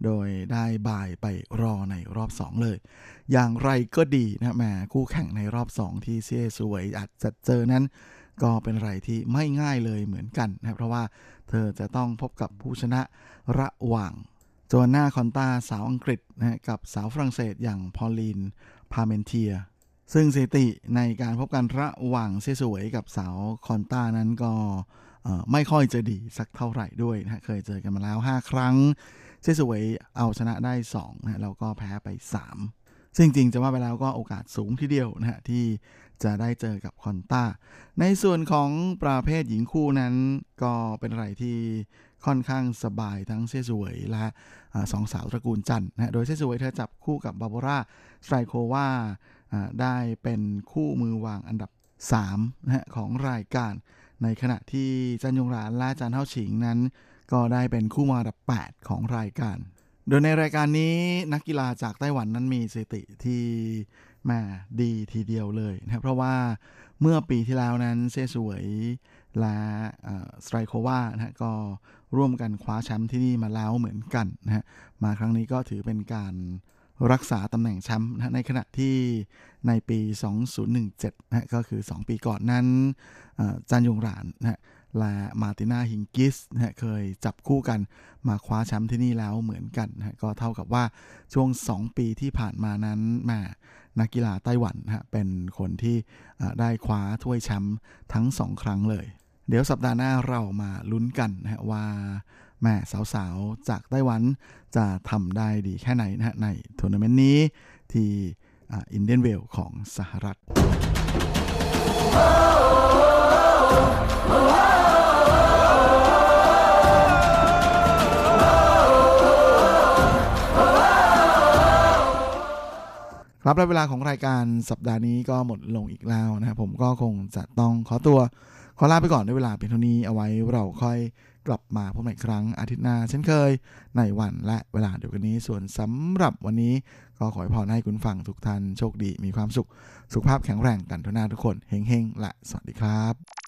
โดยได้บายไปรอในรอบ 2 เลย อย่างไรก็ดีนะแหมคู่แข่งในรอบ 2 ที่เซียสวยอาจจะเจอนั้น ก็เป็นอะไรที่ไม่ง่ายเลยเหมือนกันนะเพราะว่าเธอจะต้องพบกับผู้ชนะระหว่างโจนาคอนตาสาวอังกฤษนะกับสาวฝรั่งเศสอย่างพอลีนพาเมนเทีย ซึ่งสถิติในการพบกันระหว่างเซสวยกับสาวคอนต้านั้นก็ไม่ค่อยจะดีสักเท่าไหร่ด้วยนะเคยเจอกันมาแล้ว 5 ครั้ง เซสวยเอาชนะได้2นะแล้วก็แพ้ไป 3 ซึ่งจริงจะว่าไปแล้วก็โอกาสสูงทีเดียวนะฮะที่จะได้เจอกับคอนต้า ในส่วนของประเภทหญิงคู่นั้นก็เป็นอะไรที่ ค่อนข้างสบายทั้งเซสวยและสองสาวตระกูลจันนะโดยเซสวยเธอจับคู่กับบาโบราสไตรโควาได้เป็นคู่มือวางอันดับ3นะของรายการ ในขณะที่จันยงรานและจันเท่าฉิงนั้น ก็ได้เป็นคู่มาอันดับ 8 ของรายการ โดยในรายการนี้นักกีฬาจากไต้หวันนั้นมีสถิติที่แม่ดีทีเดียวเลยนะเพราะว่าเมื่อปีที่แล้วนั้นเซสวยและสไตรโควานะก็ ร่วมกันคว้าแชมป์ที่นี่มาแล้วเหมือนกันนะฮะมาครั้งนี้ก็ถือเป็นการรักษาตำแหน่งแชมป์นะในขณะที่ในปี 2017นะก็คือ 2 ปีก่อนนั้นจันยงหลานนะและมาตินาฮิงกิสนะเคยจับคู่กันมาคว้าแชมป์ที่นี่แล้วเหมือนกันนะก็เท่ากับว่าช่วง 2 ปีที่ผ่านมานั้นแม่นักกีฬาไต้หวันนะเป็นคนที่ได้คว้าถ้วยแชมป์ทั้ง 2 ครั้งเลย เดี๋ยวสัปดาห์หน้าเรามาลุ้นกันนะว่าแม่สาวๆ จากไต้หวันจะทำได้ดีแค่ไหนนะในทัวร์นาเมนต์นี้ที่อินเดียนเวลของสหรัฐ ครับและเวลาของรายการสัปดาห์นี้ก็หมดลงอีกแล้วนะครับผมก็คงจะต้องขอตัว ขอลาไปก่อนด้วยเวลาเป็นเท่านี้เอาไว้เราค่อยกลับมาพบใหม่ครั้งอาทิตย์หน้าเช่นเคย ในวันและเวลาเดียวกันนี้ส่วนสำหรับวันนี้ ก็ขอให้พรให้คุณฟังทุกท่านโชคดีมีความสุข สุขภาพแข็งแรงกันทุกหน้าทุกคนเฮงๆและสวัสดีครับ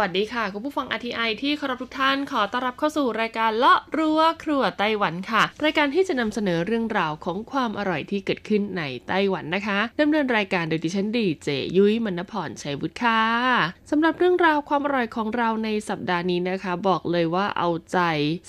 วัสดีค่ะ คุณผู้ฟัง RTI ที่เคารพทุกท่านขอต้อนรับเข้าสู่รายการเลาะรั้วครัวไต้หวันค่ะ รายการที่จะนำเสนอเรื่องราวของความอร่อยที่เกิดขึ้นในไต้หวันนะคะดำเนินรายการโดยดิฉันดีเจยุ้ยมณพรชัยวุฒิค่ะสำหรับเรื่องราวความอร่อยของเราในสัปดาห์นี้นะคะ บอกเลยว่าเอาใจ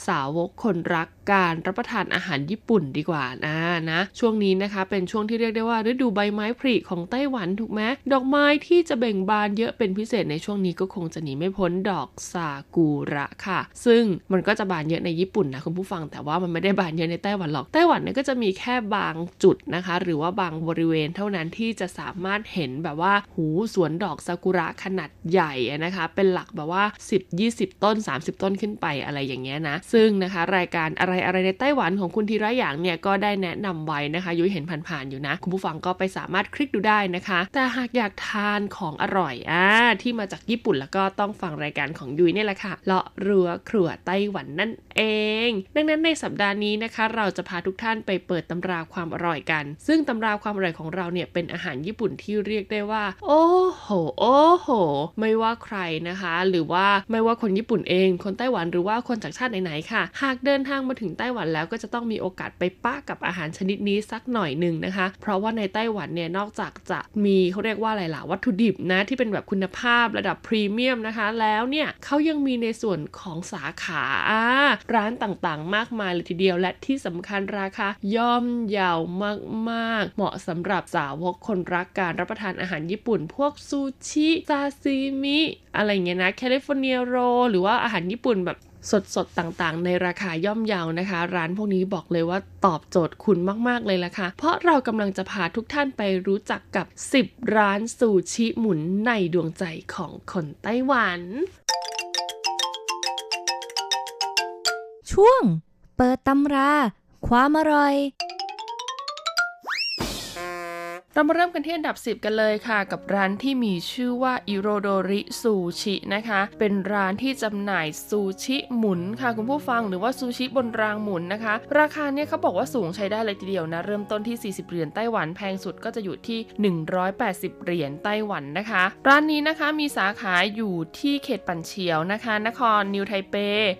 สาวกคนรัก การรับประทานอาหารญี่ปุ่นดีกว่านะนะ ช่วงนี้นะคะเป็นช่วงที่เรียกได้ว่าฤดูใบไม้ผลิของไต้หวันถูกไหมดอกไม้ที่จะเบ่งบานเยอะเป็นพิเศษในช่วงนี้ก็คงจะหนีไม่พ้นดอกซากุระค่ะ ซึ่งมันก็จะบานเยอะในญี่ปุ่นนะคุณผู้ฟังแต่ว่ามันไม่ได้บานเยอะในไต้หวันหรอกไต้หวันเนี่ยก็จะมีแค่บางจุดนะคะ หรือว่าบางบริเวณเท่านั้นที่จะสามารถเห็นแบบว่าหูสวนดอกซากุระขนาดใหญ่นะคะ เป็นหลักแบบว่า 10-20 ต้น 30 ต้นขึ้นไปอะไรอย่างเงี้ยนะ ซึ่งนะคะ รายการอะไรอะไรในไต้หวันของคุณธีระอย่างเนี่ยก็ได้แนะนำไว้นะคะยุ้ยเห็นผ่านๆอยู่นะ คุณผู้ฟังก็ไปสามารถคลิกดูได้นะคะ แต่หากอยากทานของอร่อยอ่าที่มาจากญี่ปุ่นแล้วก็ต้องฟังรายการของยุ้ยนี่แหละค่ะเลาะเรือครัวไต้หวันนั่นเอง ดังนั้นในสัปดาห์นี้นะคะ เราจะพาทุกท่านไปเปิดตำราความอร่อยกัน ซึ่งตำราความอร่อยของเราเนี่ยเป็นอาหารญี่ปุ่นที่เรียกได้ว่า โอ้โห โอ้โห ไม่ว่าใครนะคะ หรือว่าไม่ว่าคนญี่ปุ่นเอง คนไต้หวันหรือว่าคนจากชาติไหนๆค่ะ หากเดินทางมาถึงไต้หวันแล้วก็จะต้องมีโอกาสไปป้ากับอาหารชนิดนี้สักหน่อยหนึ่งนะคะ เพราะว่าในไต้หวันเนี่ยนอกจากจะมีเขาเรียกว่าอะไรล่ะวัตถุดิบนะที่เป็นแบบคุณภาพระดับพรีเมียมนะคะ แล้วเนี่ยเขายังมีในส่วนของสาขาร้านต่างๆ มากมายเลยทีเดียวและที่สำคัญราคาย่อมเยาวมากๆ เหมาะสำหรับสาวกคนรักการรับประทานอาหารญี่ปุ่น พวกซูชิซาซิมิอะไรเงี้ยนะแคลิฟอร์เนียโรหรือว่าอาหารญี่ปุ่นแบบ สดๆ ต่างๆ ในราคาย่อมเยาวนะคะ ร้านพวกนี้บอกเลยว่าตอบโจทย์คุณมากๆเลยละค่ะ เพราะเรากำลังจะพาทุกท่านไปรู้จักกับ 10 ร้านซูชิหมุนในดวงใจของคนไต้หวัน ช่วง เปิดตำรา ความอร่อย เรามาเริ่มกันที่อันดับ 10 กันเลยค่ะ กับร้านที่มีชื่อว่าอิโรโดริซูชินะคะ เป็นร้านที่จำหน่ายซูชิหมุนค่ะคุณผู้ฟังหรือว่าซูชิบนรางหมุนนะคะ ราคาเนี่ยเขาบอกว่าสูงใช้ได้เลยทีเดียวนะ เริ่มต้นที่ 40 เหรียญไต้หวันแพงสุดก็จะอยู่ที่ 180 เหรียญไต้หวันนะคะ ร้านนี้นะคะมีสาขาอยู่ที่เขตปันเฉียวนะคะ นครนิวไทเป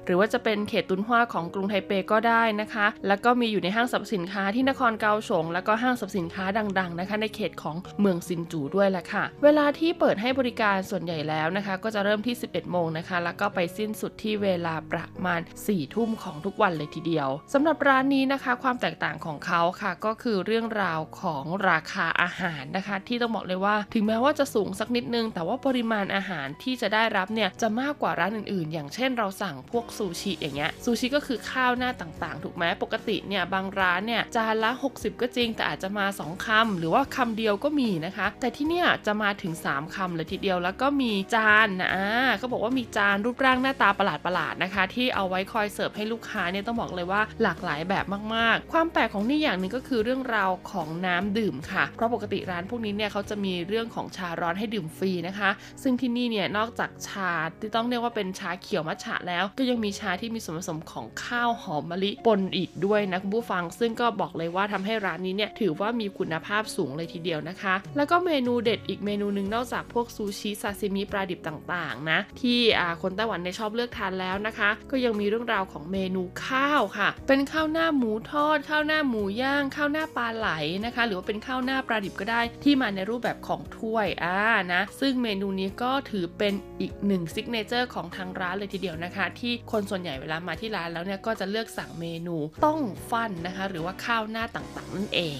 หรือว่าจะเป็นเขตตุนฮวาของกรุงไทเปก็ได้นะคะ แล้วก็มีอยู่ในห้างสรรพสินค้าที่นครเกาสงแล้วก็ห้างสรรพสินค้าดัง ๆ นะคะในเขตของเมืองซินจูด้วยแหละค่ะ เวลาที่เปิดให้บริการส่วนใหญ่แล้วนะคะ ก็จะเริ่มที่ 11 โมงนะคะ แล้วก็ไปสิ้นสุดที่เวลาประมาณ 4 ทุ่มของทุกวันเลยทีเดียวสำหรับร้านนี้นะคะ ความแตกต่างของเขาค่ะ ก็คือเรื่องราวของราคาอาหารนะคะ ที่ต้องบอกเลยว่า ถึงแม้ว่าจะสูงสักนิดนึง แต่ว่าปริมาณอาหารที่จะได้รับเนี่ยจะมากกว่าร้านอื่นๆ อย่างเช่นเราสั่งพวกซูชิอย่างเงี้ยซูชิก็คือข้าวหน้าต่างๆ ถูกไหมปกติเนี่ยบางร้านเนี่ยจานละ 60 ก็จริงแต่อาจจะมา 2คำหรือว่าคำเดียวก็มีนะคะ แต่ที่เนี่ยจะมาถึง 3คำเลยทีเดียวแล้วก็มีจานนะเขาบอกว่ามีจานรูปร่างหน้าตาประหลาดๆนะคะ ที่เอาไว้คอยเสิร์ฟให้ลูกค้าเนี่ยต้องบอกเลยว่าหลากหลายแบบมากๆ ความแปลกของนี่อย่างหนึ่งก็คือเรื่องราวของน้ำดื่มค่ะ เพราะปกติร้านพวกนี้เนี่ยเขาจะมีเรื่องของชาร้อนให้ดื่มฟรีนะคะ ซึ่งที่นี่เนี่ยนอกจากชาที่ต้องเรียกว่าเป็นชาเขียวมัทฉะแล้ว ก็ยังมีชาที่มีส่วนผสมของข้าวหอมมะลิปนอีกด้วยนะคุณผู้ฟัง ซึ่งก็บอกเลยว่าทำให้ร้านนี้เนี่ยถือว่ามีคุณภาพสูงเลยทีเดียวนะคะ แล้วก็เมนูเด็ดอีกเมนูหนึ่งนอกจากพวกซูชิซาซิมิปลาดิบต่างๆนะที่คนไต้หวันในชอบเลือกทานแล้วนะคะ ก็ยังมีเรื่องราวของเมนูข้าวค่ะ เป็นข้าวหน้าหมูทอด ข้าวหน้าหมูย่าง ข้าวหน้าปลาไหลนะคะ หรือว่าเป็นข้าวหน้าปลาดิบก็ได้ที่มาในรูปแบบของถ้วยอ่านะซึ่งเมนูนี้ก็ถือเป็นอีกหนึ่งซิกเนเจอร์ของทางร้านเลยทีเดียวนะคะ ที่คนส่วนใหญ่เวลามาที่ร้านแล้วเนี่ยก็จะเลือกสั่งเมนูต้องฟันนะคะ หรือว่าข้าวหน้าต่างๆ นั่นเอง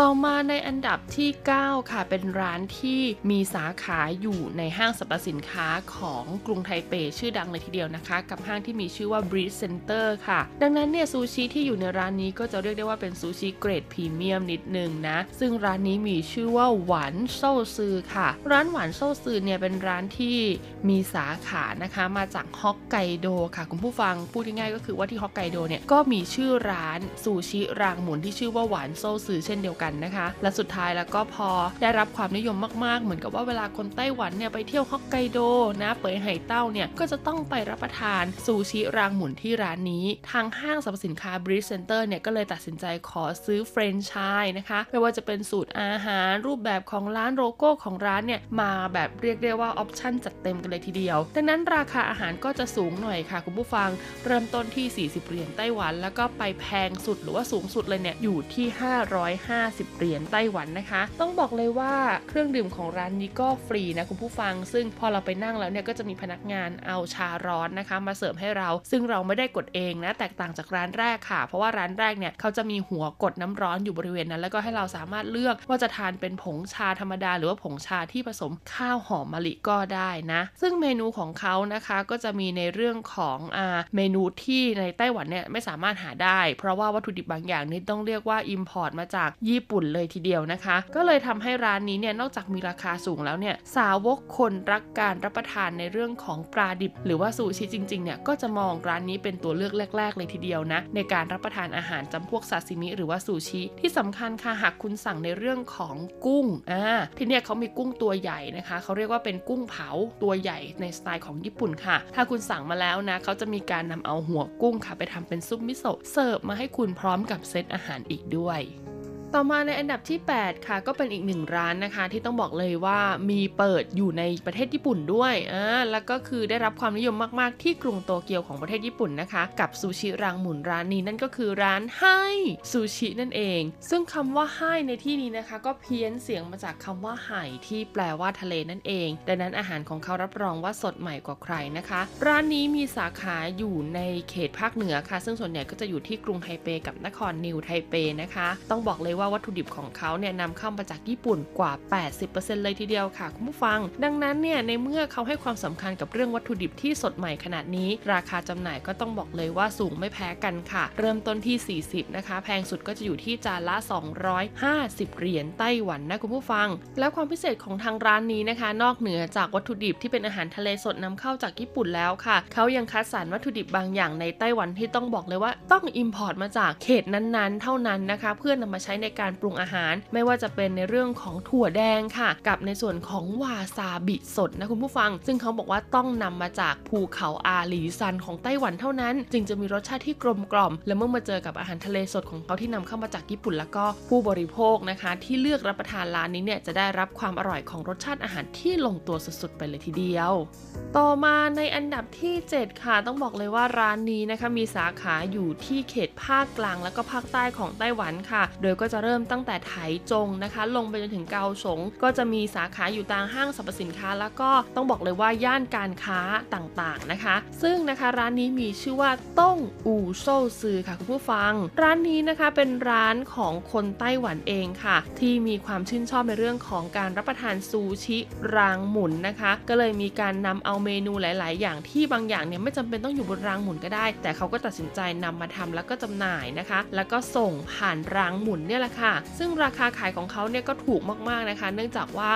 ต่อมาในอันดับที่ 9 ค่ะ เป็นร้านที่มีสาขาอยู่ในห้างสรรพสินค้าของกรุงไทเปชื่อดังเลยทีเดียวนะคะ กับห้างที่มีชื่อว่า Breeze Center ค่ะ ดังนั้นเนี่ยซูชิที่อยู่ในร้านนี้ก็จะเรียกได้ว่าเป็นซูชิเกรดพรีเมียมนิดนึงนะ ซึ่งร้านนี้มีชื่อว่าหวานโซซือค่ะ ร้านหวานโซซือเนี่ยเป็นร้านที่มีสาขานะคะมาจากฮอกไกโดค่ะคุณผู้ฟังพูดง่ายๆก็คือว่าที่ฮอกไกโดเนี่ยก็มีชื่อร้านซูชิรางหมุนที่ชื่อว่าหวานโซซือเช่นเดียวกันนะคะ และสุดท้ายแล้วก็พอได้รับความนิยมมากๆ เหมือนกับว่าเวลาคนไต้หวันเนี่ยไปเที่ยวฮอกไกโดนะเปยไห่เต้าเนี่ยก็จะต้องไปรับประทานซูชิรางหมุนที่ร้านนี้ ทางห้างสรรพสินค้า b r i d g e Center เนี่ยก็เลยตัดสินใจขอซื้อแฟรนไชส์นะคะไม่ว่าจะเป็นสูตรอาหาร รูปแบบของร้านโลโก้ของร้านเนี่ยมาแบบเรียกได้ว่าออปชั่นจัดเต็มกันเลยทีเดียว ดังนั้นราคาอาหารก็จะสูงหน่อยค่ะ คุณผู้ฟังเริ่มต้นที่ 40 เหรียญไต้หวัน แล้วก็ไปแพงสุดหรือว่าสูงสุดเลยเนี่ยอยู่ที่ 550เหรียญไต้หวันนะคะ ต้องบอกเลยว่าเครื่องดื่มของร้านนี้ก็ฟรีนะคุณผู้ฟัง ซึ่งพอเราไปนั่งแล้วเนี่ยก็จะมีพนักงานเอาชาร้อนนะคะ มาเสิร์ฟให้เรา ซึ่งเราไม่ได้กดเองนะ แตกต่างจากร้านแรกค่ะ เพราะว่าร้านแรกเนี่ยเขาจะมีหัวกดน้ำร้อนอยู่บริเวณนั้น แล้วก็ให้เราสามารถเลือกว่าจะทานเป็นผงชาธรรมดา หรือว่าผงชาที่ผสมข้าวหอมมะลิก็ได้นะ ซึ่งเมนูของเขานะคะก็จะมีในเรื่องของอ่าเมนูที่ในไต้หวันเนี่ยไม่สามารถหาได้ เพราะว่าวัตถุดิบบางอย่างนี่ต้องเรียกว่า Import มาจากญี่ปุ่นเลยทีเดียวนะคะ ก็เลยทำให้ร้านนี้เนี่ยนอกจากมีราคาสูงแล้วเนี่ยสาวกคนรักการรับประทานในเรื่องของปลาดิบ หรือว่าซูชิจริงๆเนี่ยก็จะมองร้านนี้เป็นตัวเลือกแรก ๆ เลยทีเดียวนะในการรับประทานอาหารจำพวกซาซิมิหรือว่าซูชิที่สำคัญค่ะหากคุณสั่งในเรื่องของกุ้งอ่าที่เนี่ยเขามีกุ้งตัวใหญ่นะคะเขาเรียกว่าเป็นกุ้งเผาตัวใหญ่ในสไตล์ของญี่ปุ่นค่ะ ถ้าคุณสั่งมาแล้วนะเขาจะมีการนำเอาหัวกุ้งค่ะ ไปทำเป็นซุปมิโซะเสิร์ฟมาให้คุณพร้อมกับเซตอาหารอีกด้วย ต่อมาในอันดับที่ 8 ค่ะ ก็เป็นอีกหนึ่งร้านนะคะ ที่ต้องบอกเลยว่ามีเปิดอยู่ในประเทศญี่ปุ่นด้วยอ่าแล้วก็คือได้รับความนิยมมาก ๆ ที่กรุงโตเกียวของประเทศญี่ปุ่นนะคะ กับซูชิรางหมุนร้านนี้นั่นก็คือร้านไฮซูชินั่นเอง ซึ่งคำว่าไฮในที่นี้นะคะ ก็เพี้ยนเสียงมาจากคำว่าไห่ที่แปลว่าทะเลนั่นเอง ดังนั้นอาหารของเขารับรองว่าสดใหม่กว่าใครนะคะ ร้านนี้มีสาขาอยู่ในเขตภาคเหนือค่ะ ซึ่งส่วนใหญ่ก็จะอยู่ที่กรุงไทเปกับนครนิวไทเปนะคะ ต้องบอกเลยว่าว่าวัตถุดิบของเขาเนี่ยนำเข้ามาจากญี่ปุ่นกว่า 80%เลยทีเดียวค่ะคุณผู้ฟัง ดังนั้นเนี่ยในเมื่อเขาให้ความสำคัญกับเรื่องวัตถุดิบที่สดใหม่ขนาดนี้ ราคาจำหน่ายก็ต้องบอกเลยว่าสูงไม่แพ้กันค่ะ เริ่มต้นที่ 40 นะคะ แพงสุดก็จะอยู่ที่จานละ 250 เหรียญไต้หวันนะคุณผู้ฟัง แล้วความพิเศษของทางร้านนี้นะคะ นอกเหนือจากวัตถุดิบที่เป็นอาหารทะเลสดนำเข้าจากญี่ปุ่นแล้วค่ะ เขายังคัดสรรวัตถุดิบบางอย่างในไต้หวันที่ต้องบอกเลยว่าต้อง import มาจากเขตนั้นๆ เท่านั้นนะคะ เพื่อนำมาใช้ในการปรุงอาหาร ไม่ว่าจะเป็นในเรื่องของถั่วแดงค่ะ กับในส่วนของวาซาบิสดนะคุณผู้ฟัง ซึ่งเขาบอกว่าต้องนำมาจากภูเขาอาหลีซันของไต้หวันเท่านั้น จึงจะมีรสชาติที่กลมกล่อม และเมื่อมาเจอกับอาหารทะเลสดของเขาที่นำเข้ามาจากญี่ปุ่นแล้วก็ผู้บริโภคนะคะ ที่เลือกรับประทานร้านนี้เนี่ยจะได้รับความอร่อยของรสชาติอาหารที่ลงตัวสุดๆไปเลยทีเดียว ต่อมาในอันดับที่ 7 ค่ะ ต้องบอกเลยว่าร้านนี้นะคะมีสาขาอยู่ที่เขตภาคกลางและก็ภาคใต้ของไต้หวันค่ะ โดยก็จะเริ่มตั้งแต่ไถจงนะคะ ลงไปจนถึงเกาสง ก็จะมีสาขาอยู่ตามห้างสรรพสินค้า แล้วก็ต้องบอกเลยว่าย่านการค้าต่างๆนะคะ ซึ่งนะคะร้านนี้มีชื่อว่าต้งอูโซซือค่ะคุณผู้ฟัง ร้านนี้นะคะเป็นร้านของคนไต้หวันเองค่ะ ที่มีความชื่นชอบในเรื่องของการรับประทานซูชิรางหมุนนะคะ ก็เลยมีการนำเอาเมนูหลาย ๆ อย่างที่บางอย่างเนี่ยไม่จำเป็นต้องอยู่บนรางหมุนก็ได้ แต่เขาก็ตัดสินใจนำมาทำแล้วก็จำหน่ายนะคะ แล้วก็ส่งผ่านรางหมุนเนี่ยแหละค่ะ ซึ่งราคาขายของเขาเนี่ยก็ถูกมากๆนะคะ เนื่องจากว่า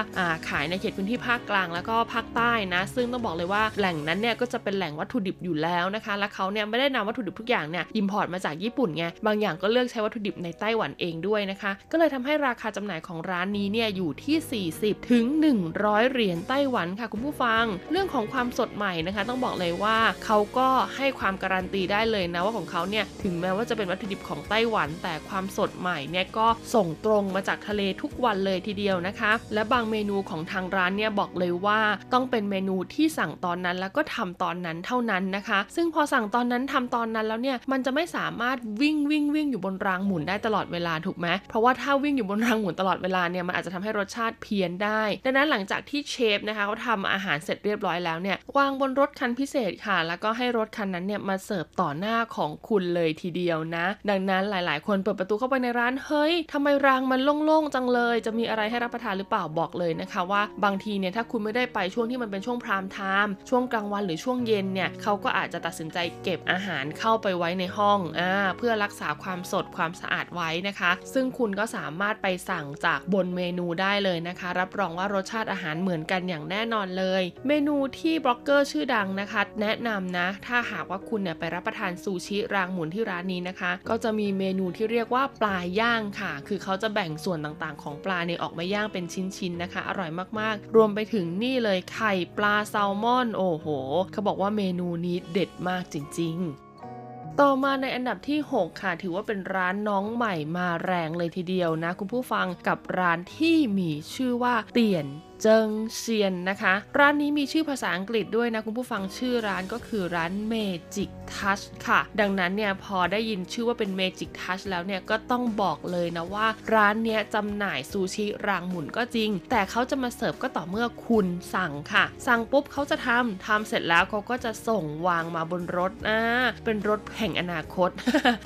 ขายในเขตพื้นที่ภาคกลางแล้วก็ภาคใต้นะ ซึ่งต้องบอกเลยว่าแหล่งนั้นเนี่ยก็จะเป็นแหล่งวัตถุดิบอยู่แล้วนะคะ และเขาเนี่ยไม่ได้นำวัตถุดิบทุกอย่างเนี่ย import มาจากญี่ปุ่นไง บางอย่างก็เลือกใช้วัตถุดิบในไต้หวันเองด้วยนะคะ ก็เลยทำให้ราคาจำหน่ายของร้านนี้เนี่ยอยู่ที่ 40 ถึง 100 เหรียญไต้หวันค่ะคุณผู้ฟัง เรื่องของความสดใหม่นะคะ ต้องบอกเลยว่าเขาก็ให้ความการันตีได้เลยนะว่าของเขาเนี่ยถึงแม้ว่าจะเป็นวัตถุดิบของไต้หวัน แต่ความสดใหม่เนี่ยก็ส่งตรงมาจากทะเลทุกวันเลยทีเดียวนะคะ และบางเมนูของทางร้านเนี่ยบอกเลยว่าต้องเป็นเมนูที่สั่งตอนนั้นแล้วก็ทำตอนนั้นเท่านั้นนะคะ ซึ่งพอสั่งตอนนั้นทำตอนนั้นแล้วเนี่ยมันจะไม่สามารถวิ่งวิ่งวิ่งอยู่บนรางหมุนได้ตลอดเวลาถูกไหมเพราะว่าถ้าวิ่งอยู่บนรางหมุนตลอดเวลาเนี่ยมันอาจจะทำให้รสชาติเพี้ยนได้ ดังนั้นหลังจากที่เชฟนะคะเขาทำอาหารเสร็จเรียบร้อยแล้วเนี่ยวางบนรถคันพิเศษค่ะ แล้วก็ให้รถคันนั้นเนี่ยมาเสิร์ฟต่อหน้าของคุณเลยทีเดียวนะ ดังนั้นหลาย ๆ คนเปิดประตูเข้าไปในร้านเฮ้ยฮ้ยทำไมรางมันโล่งๆจังเลย จะมีอะไรให้รับประทานหรือเปล่าบอกเลยนะคะว่าบางทีเนี่ยถ้าคุณไม่ได้ไปช่วงที่มันเป็นช่วงพรามไทม์ช่วงกลางวันหรือช่วงเย็นเนี่ยเขาก็อาจจะตัดสินใจเก็บอาหารเข้าไปไว้ในห้องอ่าเพื่อรักษาความสดความสะอาดไว้นะคะ ซึ่งคุณก็สามารถไปสั่งจากบนเมนูได้เลยนะคะ รับรองว่ารสชาติอาหารเหมือนกันอย่างแน่นอนเลย เมนูที่บล็อกเกอร์ชื่อดังนะคะ แนะนำนะ ถ้าหากว่าคุณเนี่ยไปรับประทานซูชิรางหมุนที่ร้านนี้นะคะ ก็จะมีเมนูที่เรียกว่าปลาย่างค่ะ คือเขาจะแบ่งส่วนต่างๆ ของปลาเนี่ยออกมาย่างเป็นชิ้นๆนะคะ อร่อยมากๆ รวมไปถึงนี่เลยไข่ปลาแซลมอน โอ้โห เขาบอกว่าเมนูนี้เด็ดมากจริง ๆต่อมาในอันดับที่ 6 ค่ะ ถือว่าเป็นร้านน้องใหม่มาแรงเลยทีเดียวนะ คุณผู้ฟังกับร้านที่มีชื่อว่าเตียน เจิงเซียนนะคะ ร้านนี้มีชื่อภาษาอังกฤษด้วยนะ คุณผู้ฟังชื่อร้านก็คือร้าน Magic Touch ค่ะ ดังนั้นเนี่ยพอได้ยินชื่อว่าเป็น Magic Touch แล้วเนี่ยก็ต้องบอกเลยนะว่า ร้านเนี้ยจำหน่ายซูชิรางหมุนก็จริง แต่เขาจะมาเสิร์ฟก็ต่อเมื่อคุณสั่งค่ะ สั่งปุ๊บเขาจะทำทำเสร็จแล้วเขาก็จะส่งวางมาบนรถอ่าเป็นรถแห่งอนาคต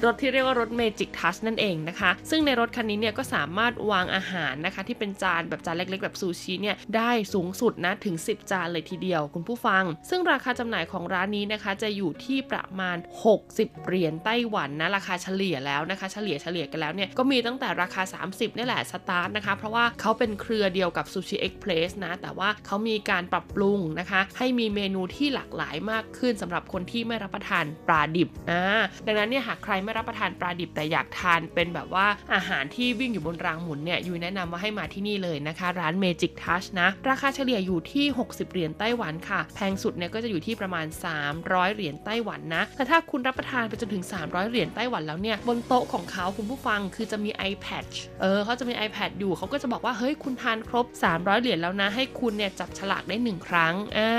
รถที่เรียกว่ารถ Magic Touch นั่นเองนะคะ ซึ่งในรถคันนี้เนี่ยก็สามารถวางอาหารนะคะ ที่เป็นจานแบบจานเล็ก ๆ แบบซูชิเนี่ยได้สูงสุดนะถึง 10 จานเลยทีเดียวคุณผู้ฟัง ซึ่งราคาจำหน่ายของร้านนี้นะคะ จะอยู่ที่ประมาณ 60 เหรียญไต้หวันนะราคาเฉลี่ยแล้วนะคะ เฉลี่ยเฉลี่ยกันแล้วเนี่ยก็มีตั้งแต่ราคา 30นี่แหละสตาร์ทนะคะ เพราะว่าเขาเป็นเครือเดียวกับซูชิเอ็กเพรสนะ แต่ว่าเขามีการปรับปรุงนะคะ ให้มีเมนูที่หลากหลายมากขึ้นสำหรับคนที่ไม่รับประทานปลาดิบอ่าดังนั้นเนี่ยหากใครไม่รับประทานปลาดิบแต่อยากทานเป็นแบบว่าอาหารที่วิ่งอยู่บนรางหมุนเนี่ยยูแนะนำว่าให้มาที่นี่เลยนะคะ ร้าน Magic Touch นะ ราคาเฉลี่ยอยู่ที่ 60 เหรียญไต้หวันค่ะ แพงสุดเนี่ยก็จะอยู่ที่ประมาณ 300 เหรียญไต้หวันนะ แต่ถ้าคุณรับประทานไปจนถึง 300 เหรียญไต้หวันแล้วเนี่ย บนโต๊ะของเขาคุณผู้ฟังคือจะมี iPad เออเขาจะมี iPad อยู่เขาก็จะบอกว่า เฮ้ย คุณทานครบ 300 เหรียญแล้วนะ ให้คุณเนี่ยจับฉลากได้ 1 ครั้ง อ่า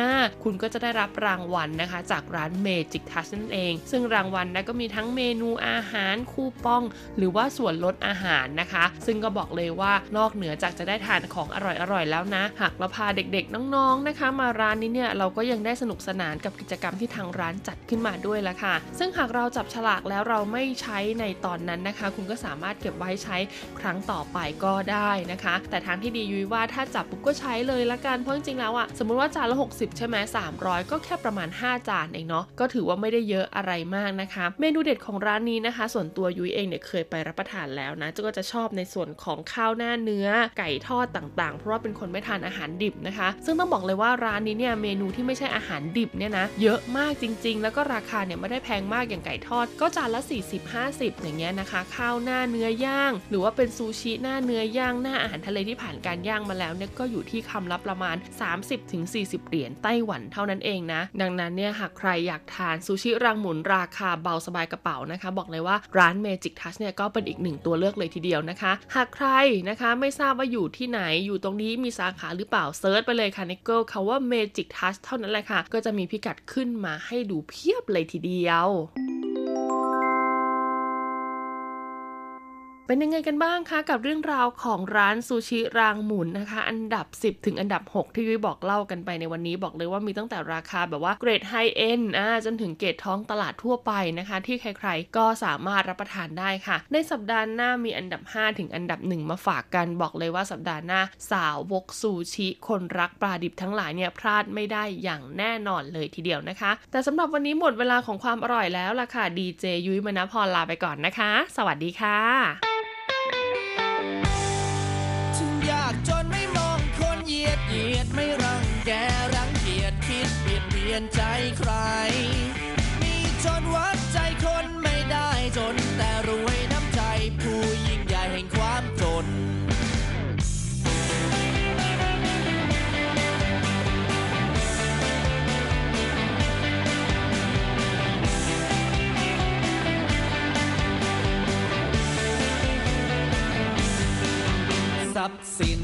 คุณก็จะได้รับรางวัลนะคะ จากร้าน Magic Touch นั่นเอง ซึ่งรางวัลนะก็มีทั้งเมนูอาหารคูปอง หรือว่าส่วนลดอาหารนะคะ ซึ่งก็บอกเลยว่านอกเหนือจากจะได้ทานของอร่อยๆแล้วนะหากเราพาเด็กๆน้องๆนะคะ มาร้านนี้เนี่ยเราก็ยังได้สนุกสนานกับกิจกรรมที่ทางร้านจัดขึ้นมาด้วยละค่ะ ซึ่งหากเราจับฉลากแล้วเราไม่ใช้ในตอนนั้นนะคะ คุณก็สามารถเก็บไว้ใช้ครั้งต่อไปก็ได้นะคะ แต่ทางที่ดียุ้ยว่าถ้าจับปุ๊บก็ใช้เลยละกันเพราะจริงๆแล้วอะสมมุติว่าจานละ 60 ใช่ไหม300 ก็แค่ประมาณ 5 จานเองเนาะก็ถือว่าไม่ได้เยอะอะไรมากนะคะ เมนูเด็ดของร้านนี้นะคะ ส่วนตัวยุ้ยเองเนี่ยเคยไปรับประทานแล้วนะก็จะชอบในส่วนของข้าวหน้าเนื้อไก่ทอดต่างๆ เพราะว่าเป็นคนไม่ทานอาหารดิบนะคะ ซึ่งต้องบอกเลยว่าร้านนี้เนี่ยเมนูที่ไม่ใช่อาหารดิบเนี่ยนะเยอะมากจริง ๆ แล้วก็ราคาเนี่ยไม่ได้แพงมากอย่างไก่ทอด ก็จานละ 40-50 อย่างเงี้ยนะคะ ข้าวหน้าเนื้อย่างหรือว่าเป็นซูชิหน้าเนื้อย่างหน้าอาหารทะเลที่ผ่านการย่างมาแล้วเนี่ยก็อยู่ที่คำละประมาณ 30-40 เหรียญไต้หวันเท่านั้นเองนะ ดังนั้นเนี่ยหากใครอยากทานซูชิรางหมุนราคาเบาสบายกระเป๋านะคะ บอกเลยว่าร้าน Magic Touch เนี่ยก็เป็นอีกหนึ่งตัวเลือกเลยทีเดียวนะคะ หากใครนะคะไม่ทราบว่าอยู่ที่ไหนอยู่ตรงนี้มีสาขาหรือเปล่าเซิร์ชไปเลยค่ะใน Google คำว่า Magic Touch เท่านั้นแหละค่ะ ก็จะมีพิกัดขึ้นมาให้ดูเพียบเลยทีเดียว เป็นยังไงกันบ้างคะกับเรื่องราวของร้านซูชิรางหมุนนะคะ อันดับ 10 ถึงอันดับ 6 ที่ยุ้ยบอกเล่ากันไปในวันนี้บอกเลยว่ามีตั้งแต่ราคาแบบว่าเกรดไฮเอ็นอ่าจนถึงเกรดท้องตลาดทั่วไปนะคะ ที่ใครๆ ก็สามารถรับประทานได้ค่ะ ในสัปดาห์หน้ามีอันดับ 5 ถึงอันดับ 1 มาฝากกันบอกเลยว่าสัปดาห์หน้าสาววกซูชิคนรักปลาดิบทั้งหลายเนี่ยพลาดไม่ได้อย่างแน่นอนเลยทีเดียวนะคะ แต่สำหรับวันนี้หมดเวลาของความอร่อยแล้วล่ะค่ะดีเจยุ้ยมณพรลาไปก่อนนะคะ สวัสดีค่ะ เบียดเบียนใจใคร มีจนวัดใจคนไม่ได้จน แต่รวยน้ำใจผู้ยิ่งใหญ่แห่งความจนทรัพย์สิน